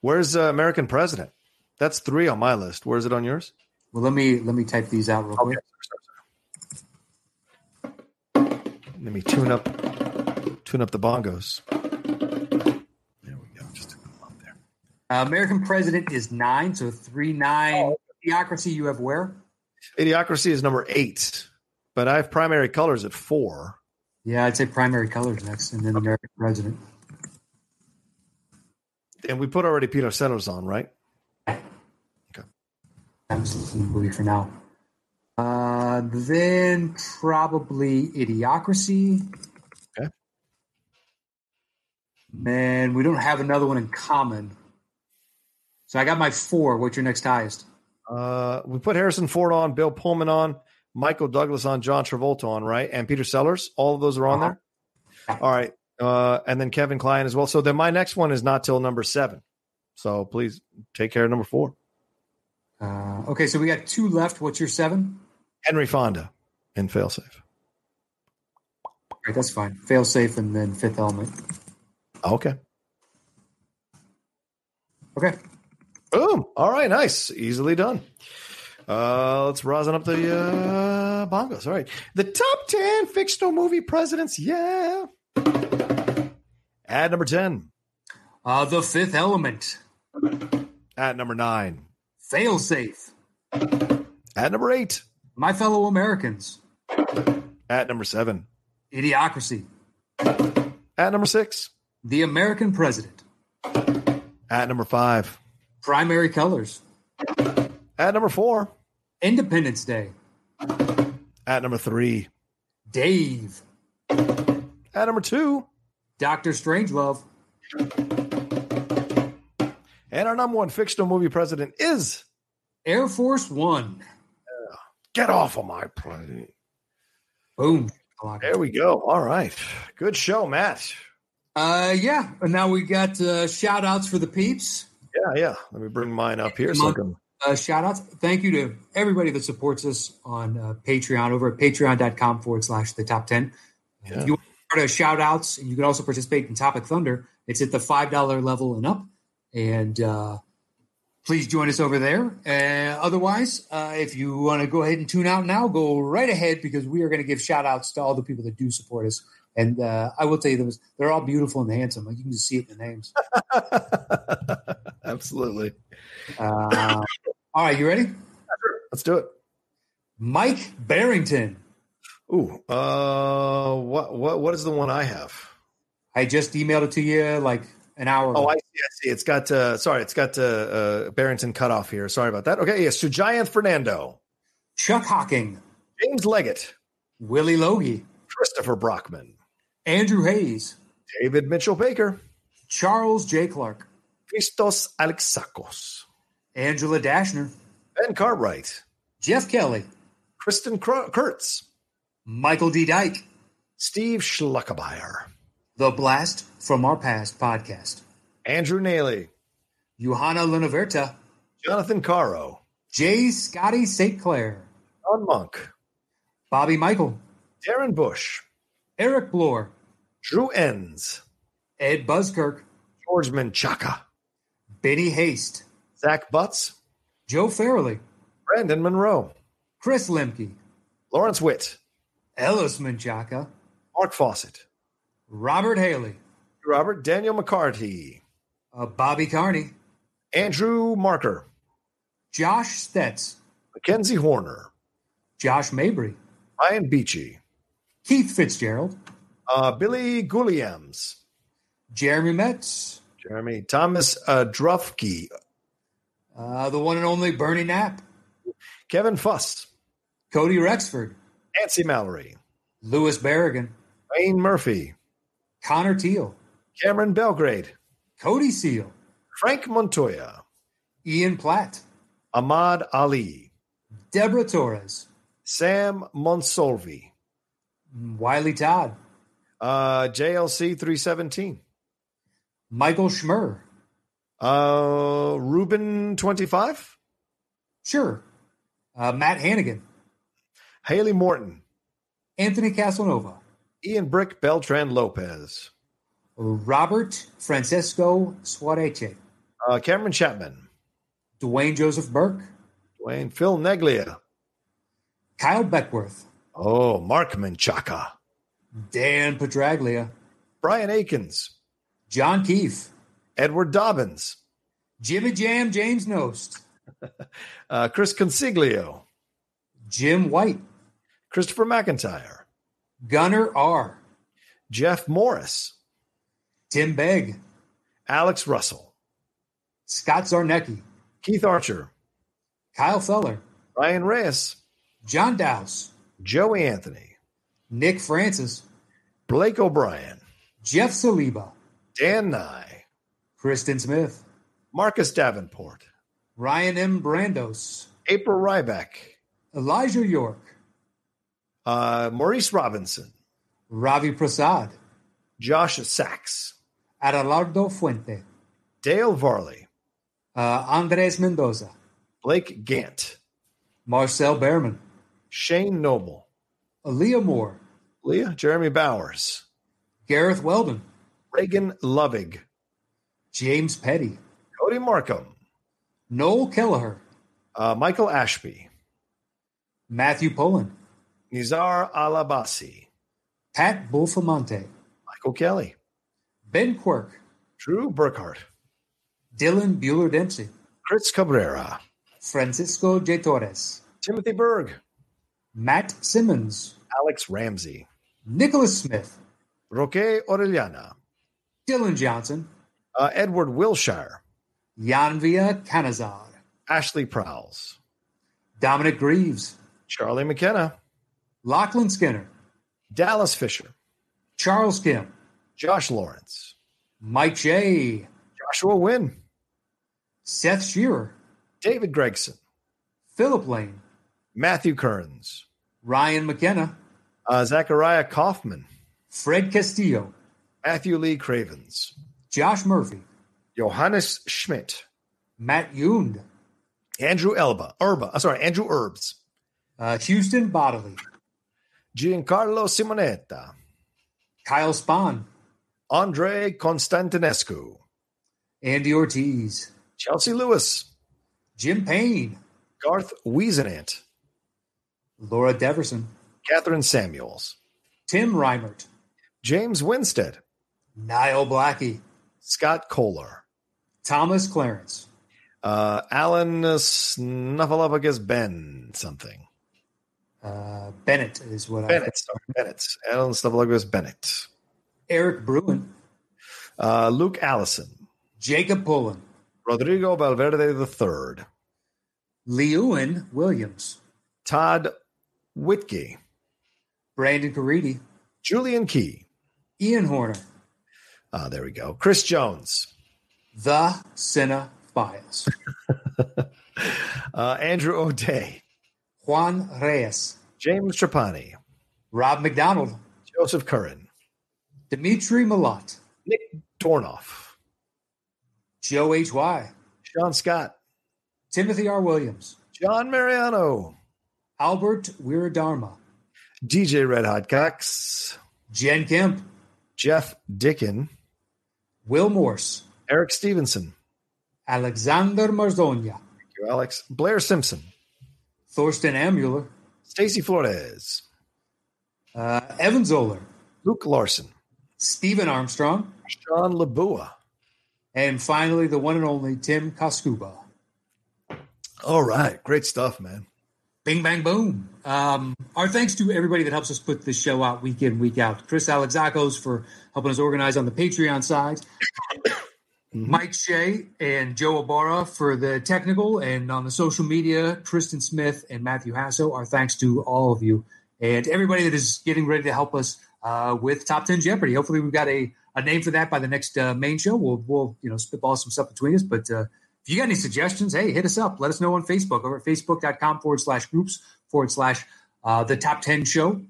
Where's uh, American President? That's three on my list. Where's it on yours? Well, let me let me type these out real okay. quick. Let me tune up tune up the bongos. There we go. Just up there. Uh, American President is nine, so three nine. Oh, Idiocracy, you have where? Idiocracy is number eight, but I have primary colors at four. Yeah, I'd say primary colors next, and then. American President. And we put already Peter Sellers on, right? Okay. That's the movie for now. Uh, then probably Idiocracy. Okay. And we don't have another one in common. So I got my four. What's your next highest? Uh, we put Harrison Ford on, Bill Pullman on, Michael Douglas on, John Travolta on, right? And Peter Sellers. All of those are on uh-huh. there. All right. Uh, and then Kevin Kline as well. So then my next one is not till number seven. So please take care of number four. Uh, okay, so we got two left. What's your seven? Henry Fonda in Failsafe. All right, that's fine. Fail safe and then fifth element. Okay. Okay. Boom. All right. Nice. Easily done. Uh, let's rosin up the uh, bongos. All right. The top 10 fictional movie presidents. Yeah. At number 10. Uh, the fifth element. At number 9. Fail safe. At number 8. My fellow Americans. At number 7. Idiocracy. At number 6. The American president. At number 5. Primary colors. At number 4. Independence Day. At number 3. Dave. At number 2. Doctor Strangelove. And our number one fictional movie president is Air Force One. Get off of my plane. Boom. There we go. All right. Good show, Matt. Uh, yeah. And now we got uh, shout outs for the peeps. Yeah, yeah. Let me bring mine up here so I can. Uh, shout outs. Thank you to everybody that supports us on uh, Patreon over at patreon.com forward slash the top 10. Yeah. If you want to shout outs and you can also participate in Topic Thunder, it's at the $5 level and up. And uh, please join us over there. Uh, otherwise, uh, if you want to go ahead and tune out now, go right ahead because we are going to give shout outs to all the people that do support us. And uh, I will tell you, those they're all beautiful and handsome. Like you can just see it in the names. Absolutely. Uh, all right, you ready? Let's do it. Mike Barrington. Ooh, uh, what what what is the one I have? I just emailed it to you like an hour. Oh, ago. I see. I see. It's got uh, sorry, it's got uh, uh, Barrington cut off here. Sorry about that. Okay, yes, Sujayanth Fernando, Chuck Hocking, James Leggett, Willie Logie, Christopher Brockman, Andrew Hayes, David Mitchell Baker, Charles J. Clark, Christos Alexakos, Angela Dashner, Ben Cartwright, Jeff Kelly, Kristen Kurtz, Michael D. Dyke, Steve Schluckemeyer, The Blast from Our Past podcast, Andrew Naley, Johanna Lunaverta, Jonathan Caro, J. Scotty St. Clair, John Monk, Bobby Michael, Darren Bush, Eric Bloor, Drew Enns, Ed Buzzkirk, George Menchaca, Benny Haste, Zach Butts, Joe Farrelly, Brandon Monroe, Chris Lemke, Lawrence Witt, Ellis Menchaca, Mark Fawcett, Robert Haley, Robert Daniel McCarty, uh, Bobby Carney, Andrew Marker, Josh Stetz, Mackenzie Horner, Josh Mabry, Ryan Beachy, Keith Fitzgerald, uh, Billy Gulliams, Jeremy Metz, Jeremy. Thomas uh, Drufke, uh, the one and only Bernie Knapp, Kevin Fuss, Cody Rexford, Nancy Mallory, Louis Berrigan, Wayne Murphy, Connor Teal, Cameron Belgrade, Cody Seal, Frank Montoya, Ian Platt, Ahmad Ali, Deborah Torres, Sam Monsolvi, Wiley Todd, uh, JLC 317, Michael Schmur, uh, Ruben 25, sure, uh, Matt Hannigan, Haley Morton, Anthony Casanova, Ian Brick Beltran Lopez, Robert Francesco Suarece, uh, Cameron Chapman, Dwayne Joseph Burke, Dwayne Phil Neglia, Kyle Beckworth, oh, Mark Menchaca, Dan Petraglia, Brian Akins, John Keefe, Edward Dobbins, Jimmy Jam James Knost, uh, Chris Consiglio, Jim White, Christopher McIntyre, Gunnar R., Jeff Morris, Tim Begg, Alex Russell, Scott Zarnecki, Keith Archer, Kyle Feller, Ryan Reyes, John Dowse, Joey Anthony, Nick Francis, Blake O'Brien, Jeff Saliba, Dan Nye, Kristen Smith, Marcus Davenport, Ryan M. Brandos, April Ryback, Elijah York, uh, Maurice Robinson, Ravi Prasad, Josh Sachs, Adelardo Fuente, Dale Varley, uh, Andres Mendoza, Blake Gant, Marcel Behrman, Shane Noble, Aaliyah Moore, Leah Jeremy Bowers, Gareth Weldon, Reagan Lovig, James Petty, Cody Markham, Noel Kelleher, uh, Michael Ashby, Matthew Poland, Nizar Alabasi, Pat Bulfamonte, Michael Kelly, Ben Quirk, Drew Burkhardt, Dylan Bueller Dempsey, Chris Cabrera, Francisco J. Torres, Timothy Berg, Matt Simmons, Alex Ramsey, Nicholas Smith, Roque Orellana, Dylan Johnson, uh, Edward Wilshire, Janvia Canazar, Ashley Prowls, Dominic Greaves, Charlie McKenna, Lachlan Skinner, Dallas Fisher, Charles Kim, Josh Lawrence, Mike J. Joshua Wynn, Seth Shearer, David Gregson, Philip Lane, Matthew Kearns, Ryan McKenna, uh, Zachariah Kaufman, Fred Castillo, Matthew Lee Cravens, Josh Murphy, Johannes Schmidt, Matt Yund, Andrew Elba, Urba, uh, sorry, Andrew Herbs, uh, Houston Bodily, Giancarlo Simonetta, Kyle Spahn, Andre Constantinescu, Andy Ortiz, Chelsea Lewis, Jim Payne, Garth Wiesenant, Laura Deverson, Catherine Samuels, Tim Reimert, James Winstead, Niall Blackie, Scott Kohler, Thomas Clarence, uh, Alan Snuffleupagus Ben something. uh, Bennett is what I Bennett, sorry, Bennett. Alan Snuffleupagus Bennett. Eric Bruin, Uh, Luke Allison, Jacob Pullen, Rodrigo Valverde III, Leeuwen Williams, Todd Whitke, Brandon Caridi, Julian Key. Ian Horner, Uh, there we go. Chris Jones, The Cinna Files, uh, Andrew O'Day, Juan Reyes, James Trapani, Rob McDonald, Joseph Curran, Dimitri Malott, Nick Tornoff, Joe H.Y., Sean Scott, Timothy R. Williams, John Mariano, Albert Wiradharma, DJ Red Hot Cox, Jen Kemp, Jeff Dickin, Will Morse, Eric Stevenson, Alexander Marzonia, Thank you, Alex, Blair Simpson, Thorsten Amuller, Stacy Flores, uh, Evan Zoller, Luke Larson, Stephen Armstrong, Sean Labua. and finally the one and only Tim Koskuba. All right, great stuff, man. Bing, bang, boom. Um, our thanks to everybody that helps us put this show out week in, week out. Chris Alexakos for helping us organize on the Patreon side. Mike Shea and Joe Abara for the technical and on the social media, Tristan Smith and Matthew Hasso. Our thanks to all of you and everybody that is getting ready to help us uh, with Top 10 Jeopardy. Hopefully, we've got a, a name for that by the next uh, main show. We'll, we'll you know spitball some stuff between us. But uh, if you got any suggestions, hey, hit us up. Let us know on Facebook over at facebook.com forward slash groups forward slash uh, the top 10 show.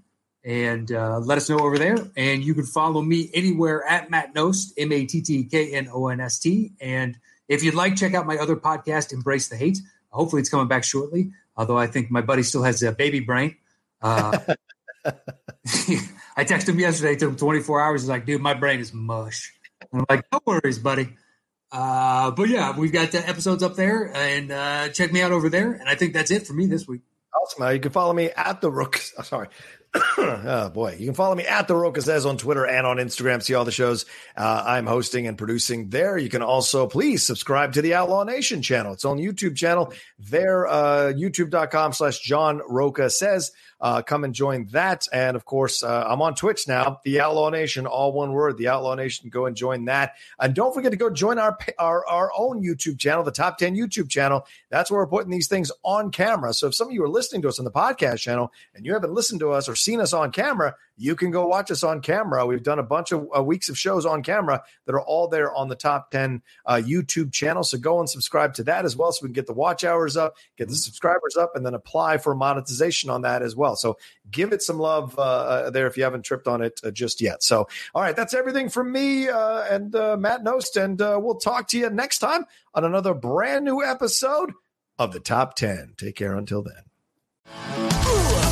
And uh, let us know over there. And you can follow me anywhere at Matt Knost, M A T T K N O N S T. And if you'd like, check out my other podcast, Embrace the Hate. Hopefully, it's coming back shortly. Although I think my buddy still has a baby brain. Uh, I texted him yesterday. Took him 24 hours. He's like, dude, my brain is mush. And I'm like, no worries, buddy. Uh, but yeah, we've got the episodes up there and uh, check me out over there. And I think that's it for me this week. Awesome. Uh, You can follow me at the Rook. oh, sorry. oh boy, you can follow me at the Rocha says on Twitter and on Instagram. See all the shows uh, I'm hosting and producing there. You can also please subscribe to the Outlaw Nation channel. It's on YouTube channel there. Uh, YouTube.com slash John Rocha says. Uh, come and join that. And of course, uh, I'm on Twitch now. The Outlaw Nation, all one word. The Outlaw Nation. Go and join that. And don't forget to go join our our our own YouTube channel, the Top Ten YouTube channel. That's where we're putting these things on camera. So if some of you are listening to us on the podcast channel and you haven't listened to us or seen us on camera, you can go watch us on camera. We've done a bunch of uh, weeks of shows on camera that are all there on the top 10 uh, YouTube channel. So go and subscribe to that as well so we can get the watch hours up, get the subscribers up, and then apply for monetization on that as well. So give it some love uh, there if you haven't tripped on it uh, just yet. So, all right, that's everything from me uh, and uh, Matt Knost. And uh, we'll talk to you next time on another brand new episode of the top 10. Take care until then.